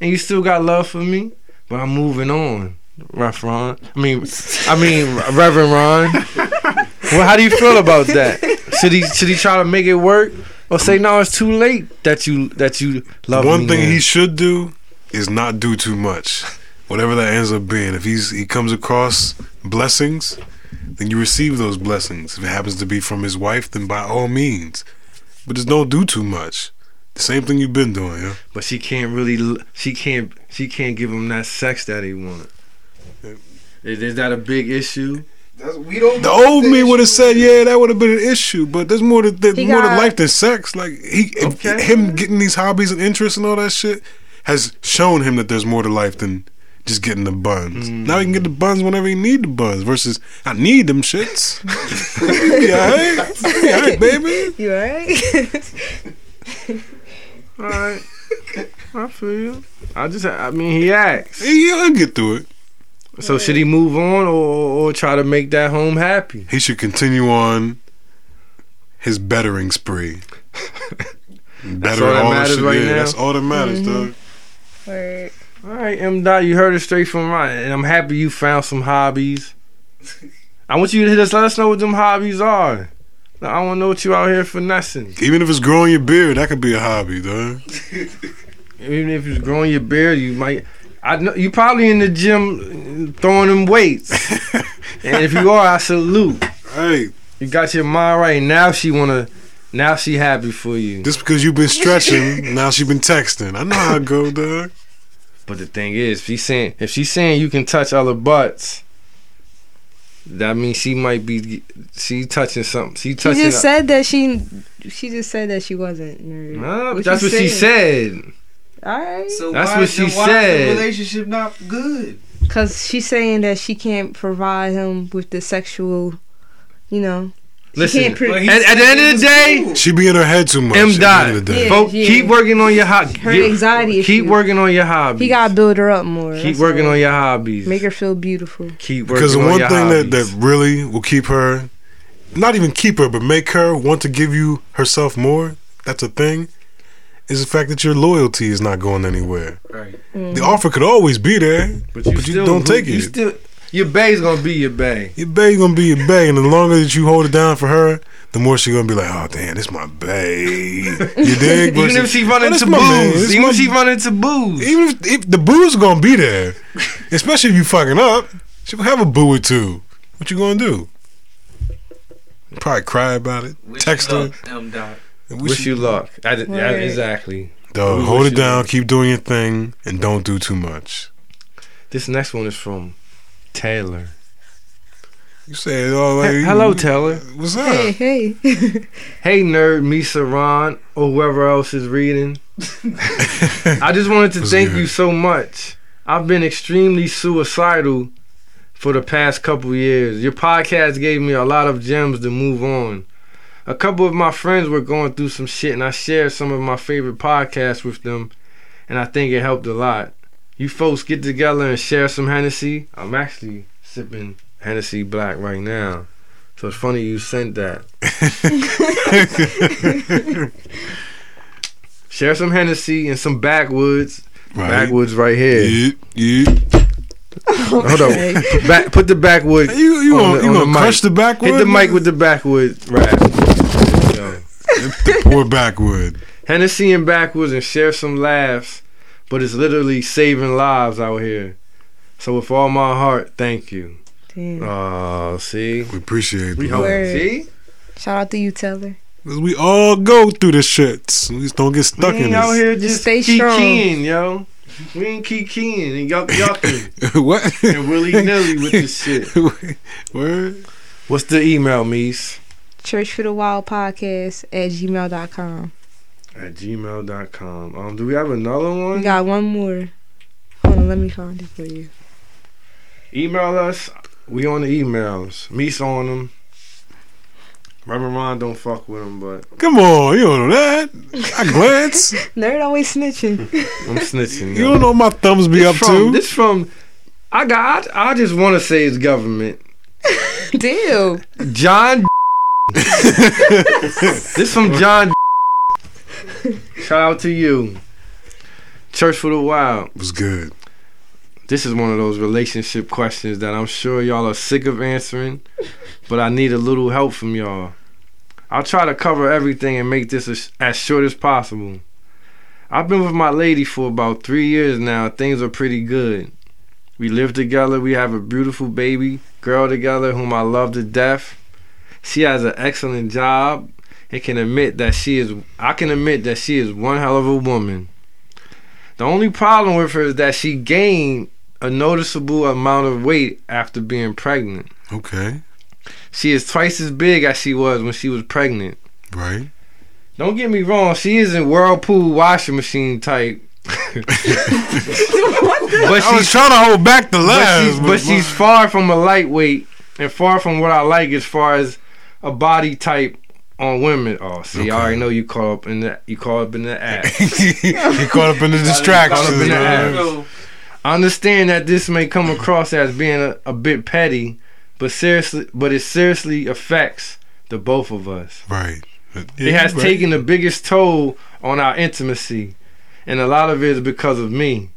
and you still got love for me, but I'm moving on, Ref Ron. I mean, I mean, Reverend Ron. well, how do you feel about that? Should he should he try to make it work? Or say no, it's too late that you that you love One thing now." he should do is not do too much. Whatever that ends up being. If he's he comes across blessings, then you receive those blessings. If it happens to be from his wife, then by all means. But just don't do too much. The same thing you've been doing, yeah. but she can't really she can't she can't give him that sex that he want. Is, is that a big issue? That's, we don't. The old me would have said, yeah, that would have been an issue. But there's more to there's He more to life than sex. Like he, if Okay. him getting these hobbies and interests and all that shit has shown him that there's more to life than just getting the buns. Mm. Now he can get the buns whenever he need the buns. Versus I need them shits. you hey, yeah, hey, baby. You alright? All right, I feel you. I just I mean he acts. Hey, I'll get through it. So should he move on or, or try to make that home happy? He should continue on his bettering spree. Better all that the matters shit. right yeah, now? That's all that matters, mm-hmm. dog. Word. All right, M Dot, you heard it straight from Ryan, and I'm happy you found some hobbies. I want you to just let us know what them hobbies are. I don't know what you out here finessing. Even if it's growing your beard, that could be a hobby, dog. Even if it's growing your beard, you might. I know you probably in the gym throwing them weights, and if you are, I salute. Hey, You got your mind right. Now she wanna. Now she happy for you. just because you've been stretching, now she been texting. I know how it go, dog. But the thing is, if she's saying if she's saying you can touch other butts, that means she might be she touching something. She She touching. just said that she. She just said that she wasn't married. Nah, but that's what she said. All right. So That's why, what she why said. Is the relationship not good. Cause she's saying that she can't provide him with the sexual, you know. She Listen, can't pro- at, at the end of the day, cool. She be in her head too much. M at the dot. end of. Yeah. Keep working on your hobby. Her anxiety Keep issue. working on your hobbies. He gotta build her up more. keep that's working all. on your hobbies. Make her feel beautiful. keep working on your hair. Because on one your thing that, hobbies. that really will keep her, not even keep her, but make her want to give you herself more, that's a thing, is the fact that your loyalty is not going anywhere. Right. Mm. The offer could always be there, but you, but you still, don't take you it. Still, your bay's gonna be your bay. Your bae gonna be your bae, and the longer that you hold it down for her, the more she gonna be like, "Oh damn, this my bae." You dig? Even if she run Oh, into this my man. booze, even my- if she run into booze, even if, if the boo's gonna be there, especially if you fucking up, she will have a boo or two. What you gonna do? Probably cry about it, Wish text you her. luck, M. Dot. wish you luck. I, did- yeah, Right. exactly. Dog, hold it down, keep doing your thing, and don't do too much. This next one is from Taylor. You say it all like, He- Hello, Taylor. What's up? Hey, hey. Hey, nerd, Misa Ron, or whoever else is reading. I just wanted to What's thank good? you so much. I've been extremely suicidal for the past couple years. Your podcast gave me a lot of gems to move on. A couple of my friends were going through some shit, and I shared some of my favorite podcasts with them, and I think it helped a lot. You folks get together and share some Hennessy. I'm actually sipping Hennessy Black right now. So it's funny you sent that. Share some Hennessy and some backwoods. Right. Backwoods right here. Yeah, yeah. Hold on. Put, back, put the backwood. You you on gonna, the- you on gonna the mic. crush the backwood? Hit the mic with the backwood rap. There you go. the poor backwood. Hennessy and backwoods and share some laughs but it's literally saving lives out here. So with all my heart, thank you. Damn. Oh, see, We appreciate we it. Word. See, Shout out to you, Taylor. We all go through the shits. We just don't get we stuck in ain't out this. here Just just stay key strong. keying, yo. We ain't key keying and yuck yucking what? and willy nilly with this shit. Word? What's the email, Meese? Church for the Wild Podcast at gmail.com. At gmail.com. Um, do we have another one? We one? got one more. Hold on, let me find it for you. Email us. We on the emails. Meese on them. Reverend Ron don't fuck with them, but Come on, you don't know that. I glance. Nerd always snitching. I'm snitching. You yo. don't know what my thumbs be up This from, to. This from. I got. I, I just want to say it's government. Damn. John. this from John. Shout out to you. Church for the Wild. was good. This is one of those relationship questions that I'm sure y'all are sick of answering, but I need a little help from y'all. I'll try to cover everything and make this as, as short as possible. I've been with my lady for about three years now. Things are pretty good. We live together. We have a beautiful baby girl together whom I love to death. She has an excellent job and can admit that she is I can admit that she is one hell of a woman. The only problem with her is that she gained a noticeable amount of weight after being pregnant. Okay. She is twice as big as she was when she was pregnant. Right. Don't get me wrong, she isn't whirlpool washing machine type. but I was she's trying to hold back the but laughs. she's, but she's far from a lightweight and far from what I like as far as a body type on women. Oh, see, I already know you caught up in the you caught up in the act. you caught up in the distractions. Up in the man. I understand that this may come across as being a, a bit petty, but seriously, but it seriously affects the both of us. Right. it has taken the biggest toll on our intimacy, and a lot of it is because of me.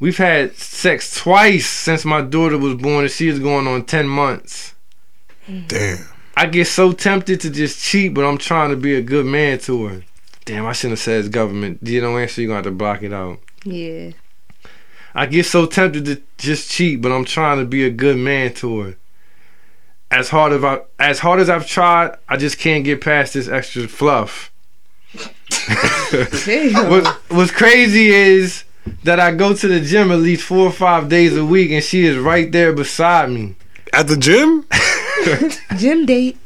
We've had sex twice since my daughter was born, and she is going on 10 months. Damn. I get so tempted to just cheat, but I'm trying to be a good man to her. Damn, I shouldn't have said it's government. You don't answer, you're going to have to block it out. Yeah. I get so tempted to just cheat, but I'm trying to be a good man to her. As hard as I, as hard as I've tried, I just can't get past this extra fluff. what, what's crazy is that I go to the gym at least four or five days a week, and she is right there beside me. At the gym? Gym date.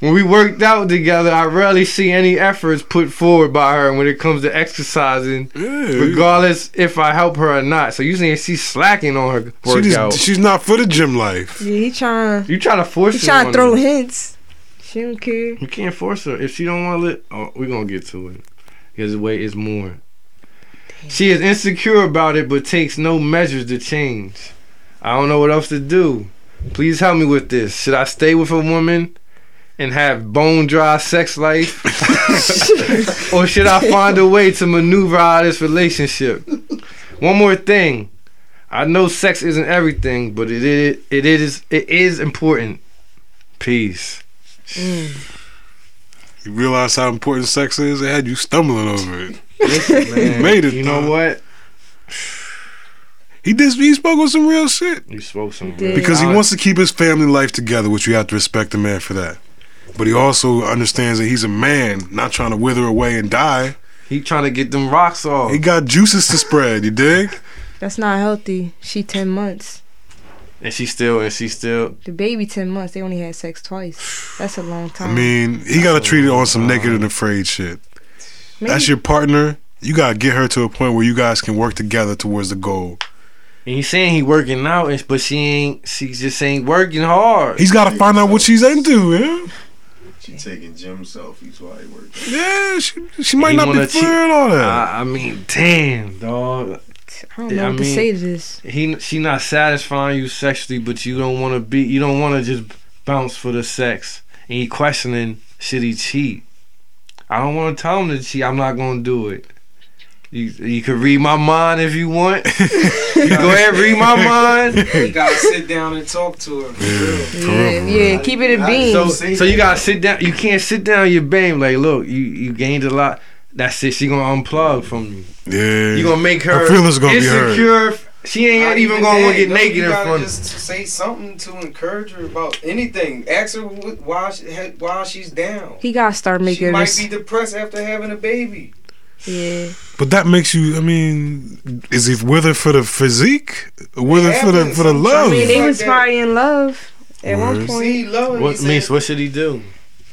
when we worked out together, I rarely see any efforts put forward by her when it comes to exercising, regardless if I help her or not. So usually she's slacking on her She workout? just, she's not for the gym life. Yeah, he trying. you trying to force He her? trying to throw her. hints. She don't care. You can't force her if she don't want to. Oh, we're gonna get to it because the way is more. She is insecure about it, but takes no measures to change. I don't know what else to do. Please help me with this. Should I stay with a woman and have bone dry sex life, or should I find a way to maneuver out of this relationship? One more thing. I know sex isn't everything, but it is it is it is important. Peace. Mm. You realize how important sex is? It had you stumbling over it. Listen, man, made it, You know what? He did. He spoke with some real shit You spoke some did. because he wants to keep his family life together, which you have to respect the man for that. But he also understands that he's a man, not trying to wither away and die. He trying to get them rocks off. He got juices to spread. You dig? That's not healthy. She ten months. and she still and she still. The baby ten months. They only had sex twice. That's a long time. I mean, he got to treat it on some naked and afraid shit. Maybe- That's your partner. You got to get her to a point where you guys can work together towards the goal. And he's saying he working out, but she ain't. She just ain't working hard. He's got to find out what she's into, yeah? She taking gym selfies while he working. Yeah, she, she might He not be wanna feeling all that. I, I mean, damn, dog. I don't know I what to say to this. He she not satisfying you sexually, but you don't want to be. You don't want to just bounce for the sex. And he questioning should he cheat. I don't want to tell him to cheat. I'm not gonna do it. You you can read my mind if you want. you go ahead and read my mind. You gotta sit down and talk to her. Yeah, yeah. Keep it a bean. So, so you gotta sit down. You can't sit down your babe like, look, you you gained a lot. that's it. She gonna unplug from you. Yeah. You gonna make her, Her feelings gonna be hurt. She ain't Not even gonna that, get no, naked you in gotta front. Just say something to encourage her about anything. Ask her wh- why she, why she's down. He gotta start making. She making might be depressed after having a baby. Yeah. But that makes you. I mean, is he with her for the physique, or with her for the for the love? I mean, they was probably in love at one point. See, love. What he means? said- What should he do?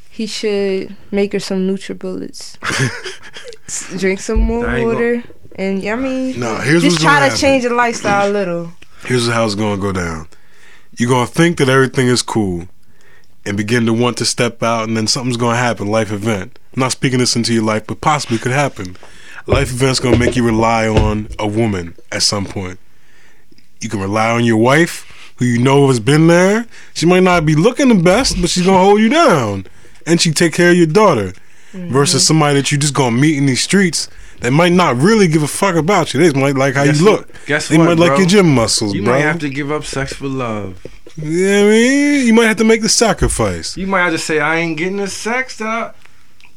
He should make her some NutriBullets. S- Drink some more I ain't water. And I mean, No, here's just try gonna to happen. change your lifestyle a little. Here's how it's gonna go down. You're gonna think that everything is cool, and begin to want to step out, and then something's gonna happen. Life event. I'm not speaking this into your life, but possibly could happen. Life event's gonna make you rely on a woman at some point. You can rely on your wife, who you know has been there. She might not be looking the best, but she's gonna hold you down, and she take care of your daughter. Mm-hmm. Versus somebody that you just gonna meet in these streets that might not really give a fuck about you. They might like how Guess you look. what? Guess they what, might like bro? your gym muscles, You bro. might have to give up sex for love. Yeah, I mean, you might have to make the sacrifice. You might have to say, I ain't getting the sex that I,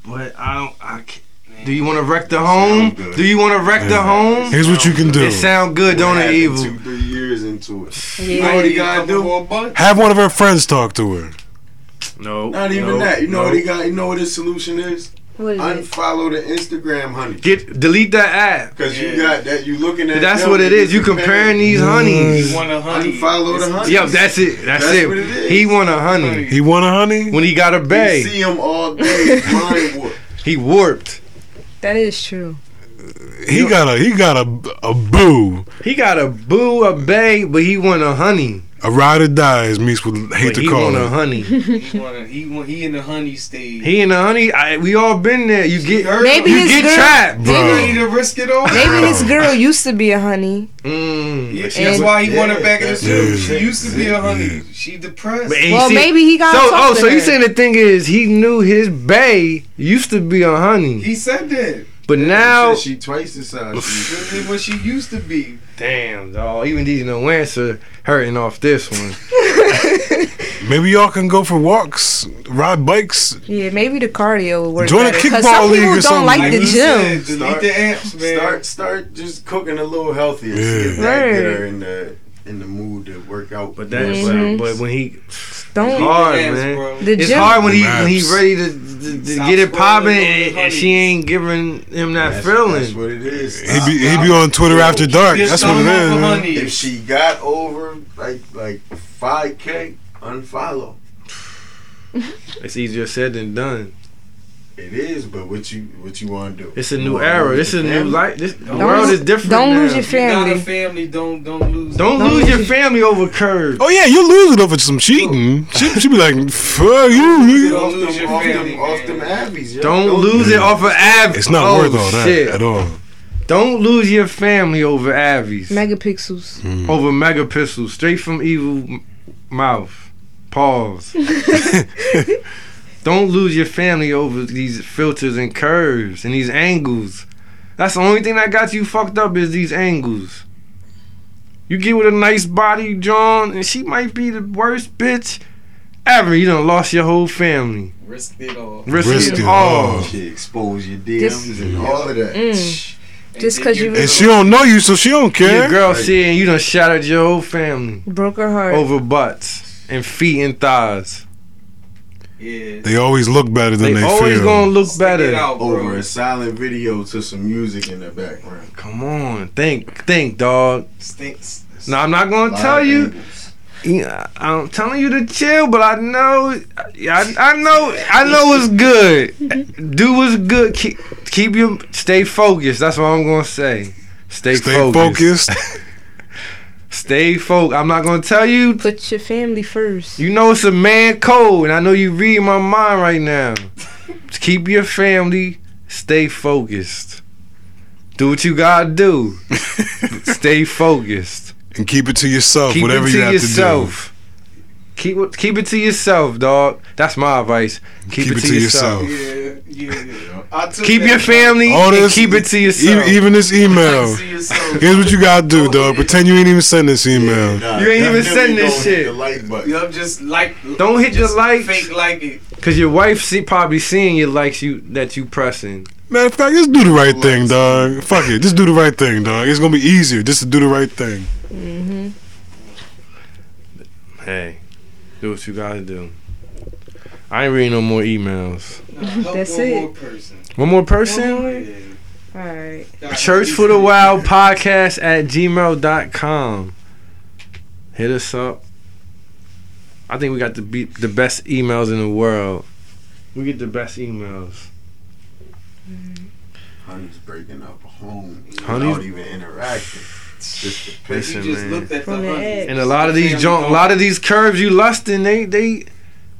but I don't. I can't. Do you want to wreck the home? Do you want to wreck the home? Here's what you can do. It sound good, don't it, happened evil? Two, three years into it. You know what he gotta do- for a bunch? Have one of her friends talk to her. No, Not even no, that. You know no. what he got? You know what his solution is? What is it? Unfollow the Instagram honey. Get delete that app. Cause you got that. You looking at. That's what it is. You comparing these honeys. You want a honey? Unfollow the honey. Yo, that's it. That's, That's it. what it is. He want a honey He want a honey? when he got a You bay. see him all day. Mind warp. He warped. That is true. He got a he got a a boo. He got a boo, a bay, but he want a honey. A ride or die, as Meeks would hate But to he call want it. honey. He, wanna, he, want, he in the honey stage. He and the honey. I, we all been there. You get heard Maybe you his get girl- trapped. Bro. ready to risk it all? Maybe his girl used to be a honey. Mm. Yeah, that's why he Yeah, wanted back in the that's studio. She used to be a honey. Yeah. She depressed. But Well, see- maybe he got. So, talk oh, to so you her. saying the thing is he knew his bay used to be a honey, he said that. But now, She twice the size. She- This is what she used to be. damn, dog. Even these no answer hurting off this one. Maybe y'all can go for walks, ride bikes. Yeah, maybe the cardio will work Join a better. 'cause kickball some league people or don't something. like Like the he gym. said, delete Start- the amps, man. Start start just cooking a little healthier. Yeah. if that get her in the in the mood to work out. But that, Mhm. but, but when he, Don't It's hard, Delete man. the it's gym. hard when he when he ready to, to, to get it popping and, and she ain't giving him that that's, feeling. That's what it is. He be he be on Twitter after dark. That's what don't it look is. for man. If she got over like like five k, unfollow. It's easier said than done. It is, but what you what you want to do? It's a new era. This is a new family? life. This the world lose- is different. don't now. lose your If you got family. a family, don't don't lose. Don't Don't lose lose your your- family over curves. Oh yeah, you lose it over some cheating. She she be like, fuck you. Don't Off lose them, your off family, them, off them man. Abbeys, yo. Don't lose it off of Av. It's not oh, worth all that shit. at all. Don't lose your family over Avies. megapixels. Hmm. over megapixels, straight from evil mouth. Pause. Don't lose your family over these filters and curves and these angles. That's the only thing that got you fucked up is these angles. You get with a nice body, John, and she might be the worst bitch ever. You done lost your whole family. Risk it all. Risk, Risk it it all. all. She exposed your DMs This- and all of that. Mm. Just then 'cause you're And she don't know you, so she don't care. Your care. girl seeing you done shattered your whole family Broke her heart. over butts and feet and thighs. Yeah. They always look better than They feel. they, always feel. gonna look Stick it better. out. Over a silent video to some music in the background. Come on, think, think, dog. Stinks. No, I'm not gonna tell you. angles. Yeah, I'm telling you to chill, but I know, I, I know, I know what's good. Do what's good. Keep, keep your, stay focused. That's what I'm gonna say. Stay, Stay focused. focused. Stay focused. I'm not gonna tell you. Put your family first. You know it's a man code, and I know you read my mind right now. keep your family. Stay focused. Do what you gotta do. stay focused. and keep it to yourself, Keep whatever it to you have yourself. Keep it, keep it to yourself, dog. That's my advice. Keep, it, to, yourself. Yeah, yeah, yeah. I Keep your family All and this- keep it to to yourself. E- even this email. Here's what you gotta do, dog. Pretend you ain't even send this email. Nah, You ain't even definitely send this shit. hit The like button. Yup, just like. Don't hit the just likes. Fake like it. Cause your wife see probably seeing your likes you that you pressing. Matter of fact, just do the right thing, dog. Fuck it, just do the right thing, dog. It's gonna be easier just to do the right thing. Mm-hmm. Hey, do what you gotta do. I ain't reading no more emails. That's one it. More person. One more person? All right. Church for the Wild podcast at gmail.com. Hit us up. I think we got the be- the best emails in the world. We get the best emails. Mm-hmm. Honey's breaking up a home Honey's- without even interacting. Just a picture. Listen, You just man. looked at the the honey. And a lot of these junk, a lot of these curves you lusting, they they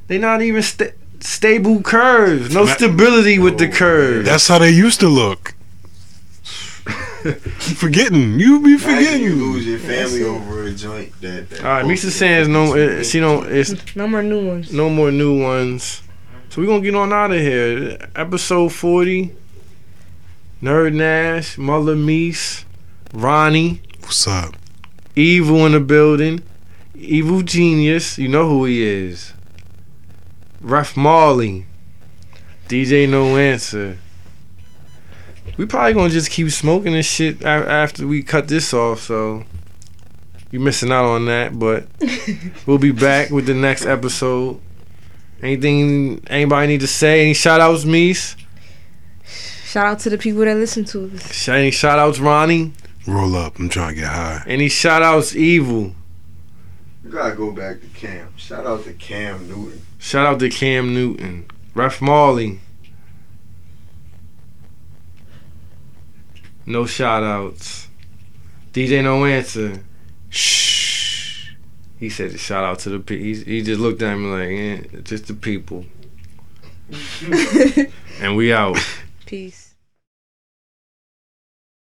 they not even sta- stable curves. No That- stability with the curves. That's how they used to look. You forgetting, you be Imagine forgetting. you lose your family over a joint that. that All right, Misa posted saying no, 52 uh, she don't. It's No more new ones. no more new ones. So we gonna get on out of here. Episode forty. Nerd Nash, Mother Meese, Ronnie, What's up? Evil in the building, Evil Genius. You know who he is. Ref Marley, DJ No Answer. We probably gonna just keep smoking this shit after we cut this off. So you're missing out on that, but we'll be back with the next episode. Anything anybody need to say? Any shout outs, Meese? Shout out to the people that listen to us. Any shout outs, Ronnie? Roll up. I'm trying to get high. Any shout outs, Evil? You gotta go back to Cam. Shout out to Cam Newton. Shout out to Cam Newton. Ref Marley. No shout outs. DJ No Answer. Shh. He said shout out to the people. He, he just looked at me like, eh, just the people. and we out. Peace.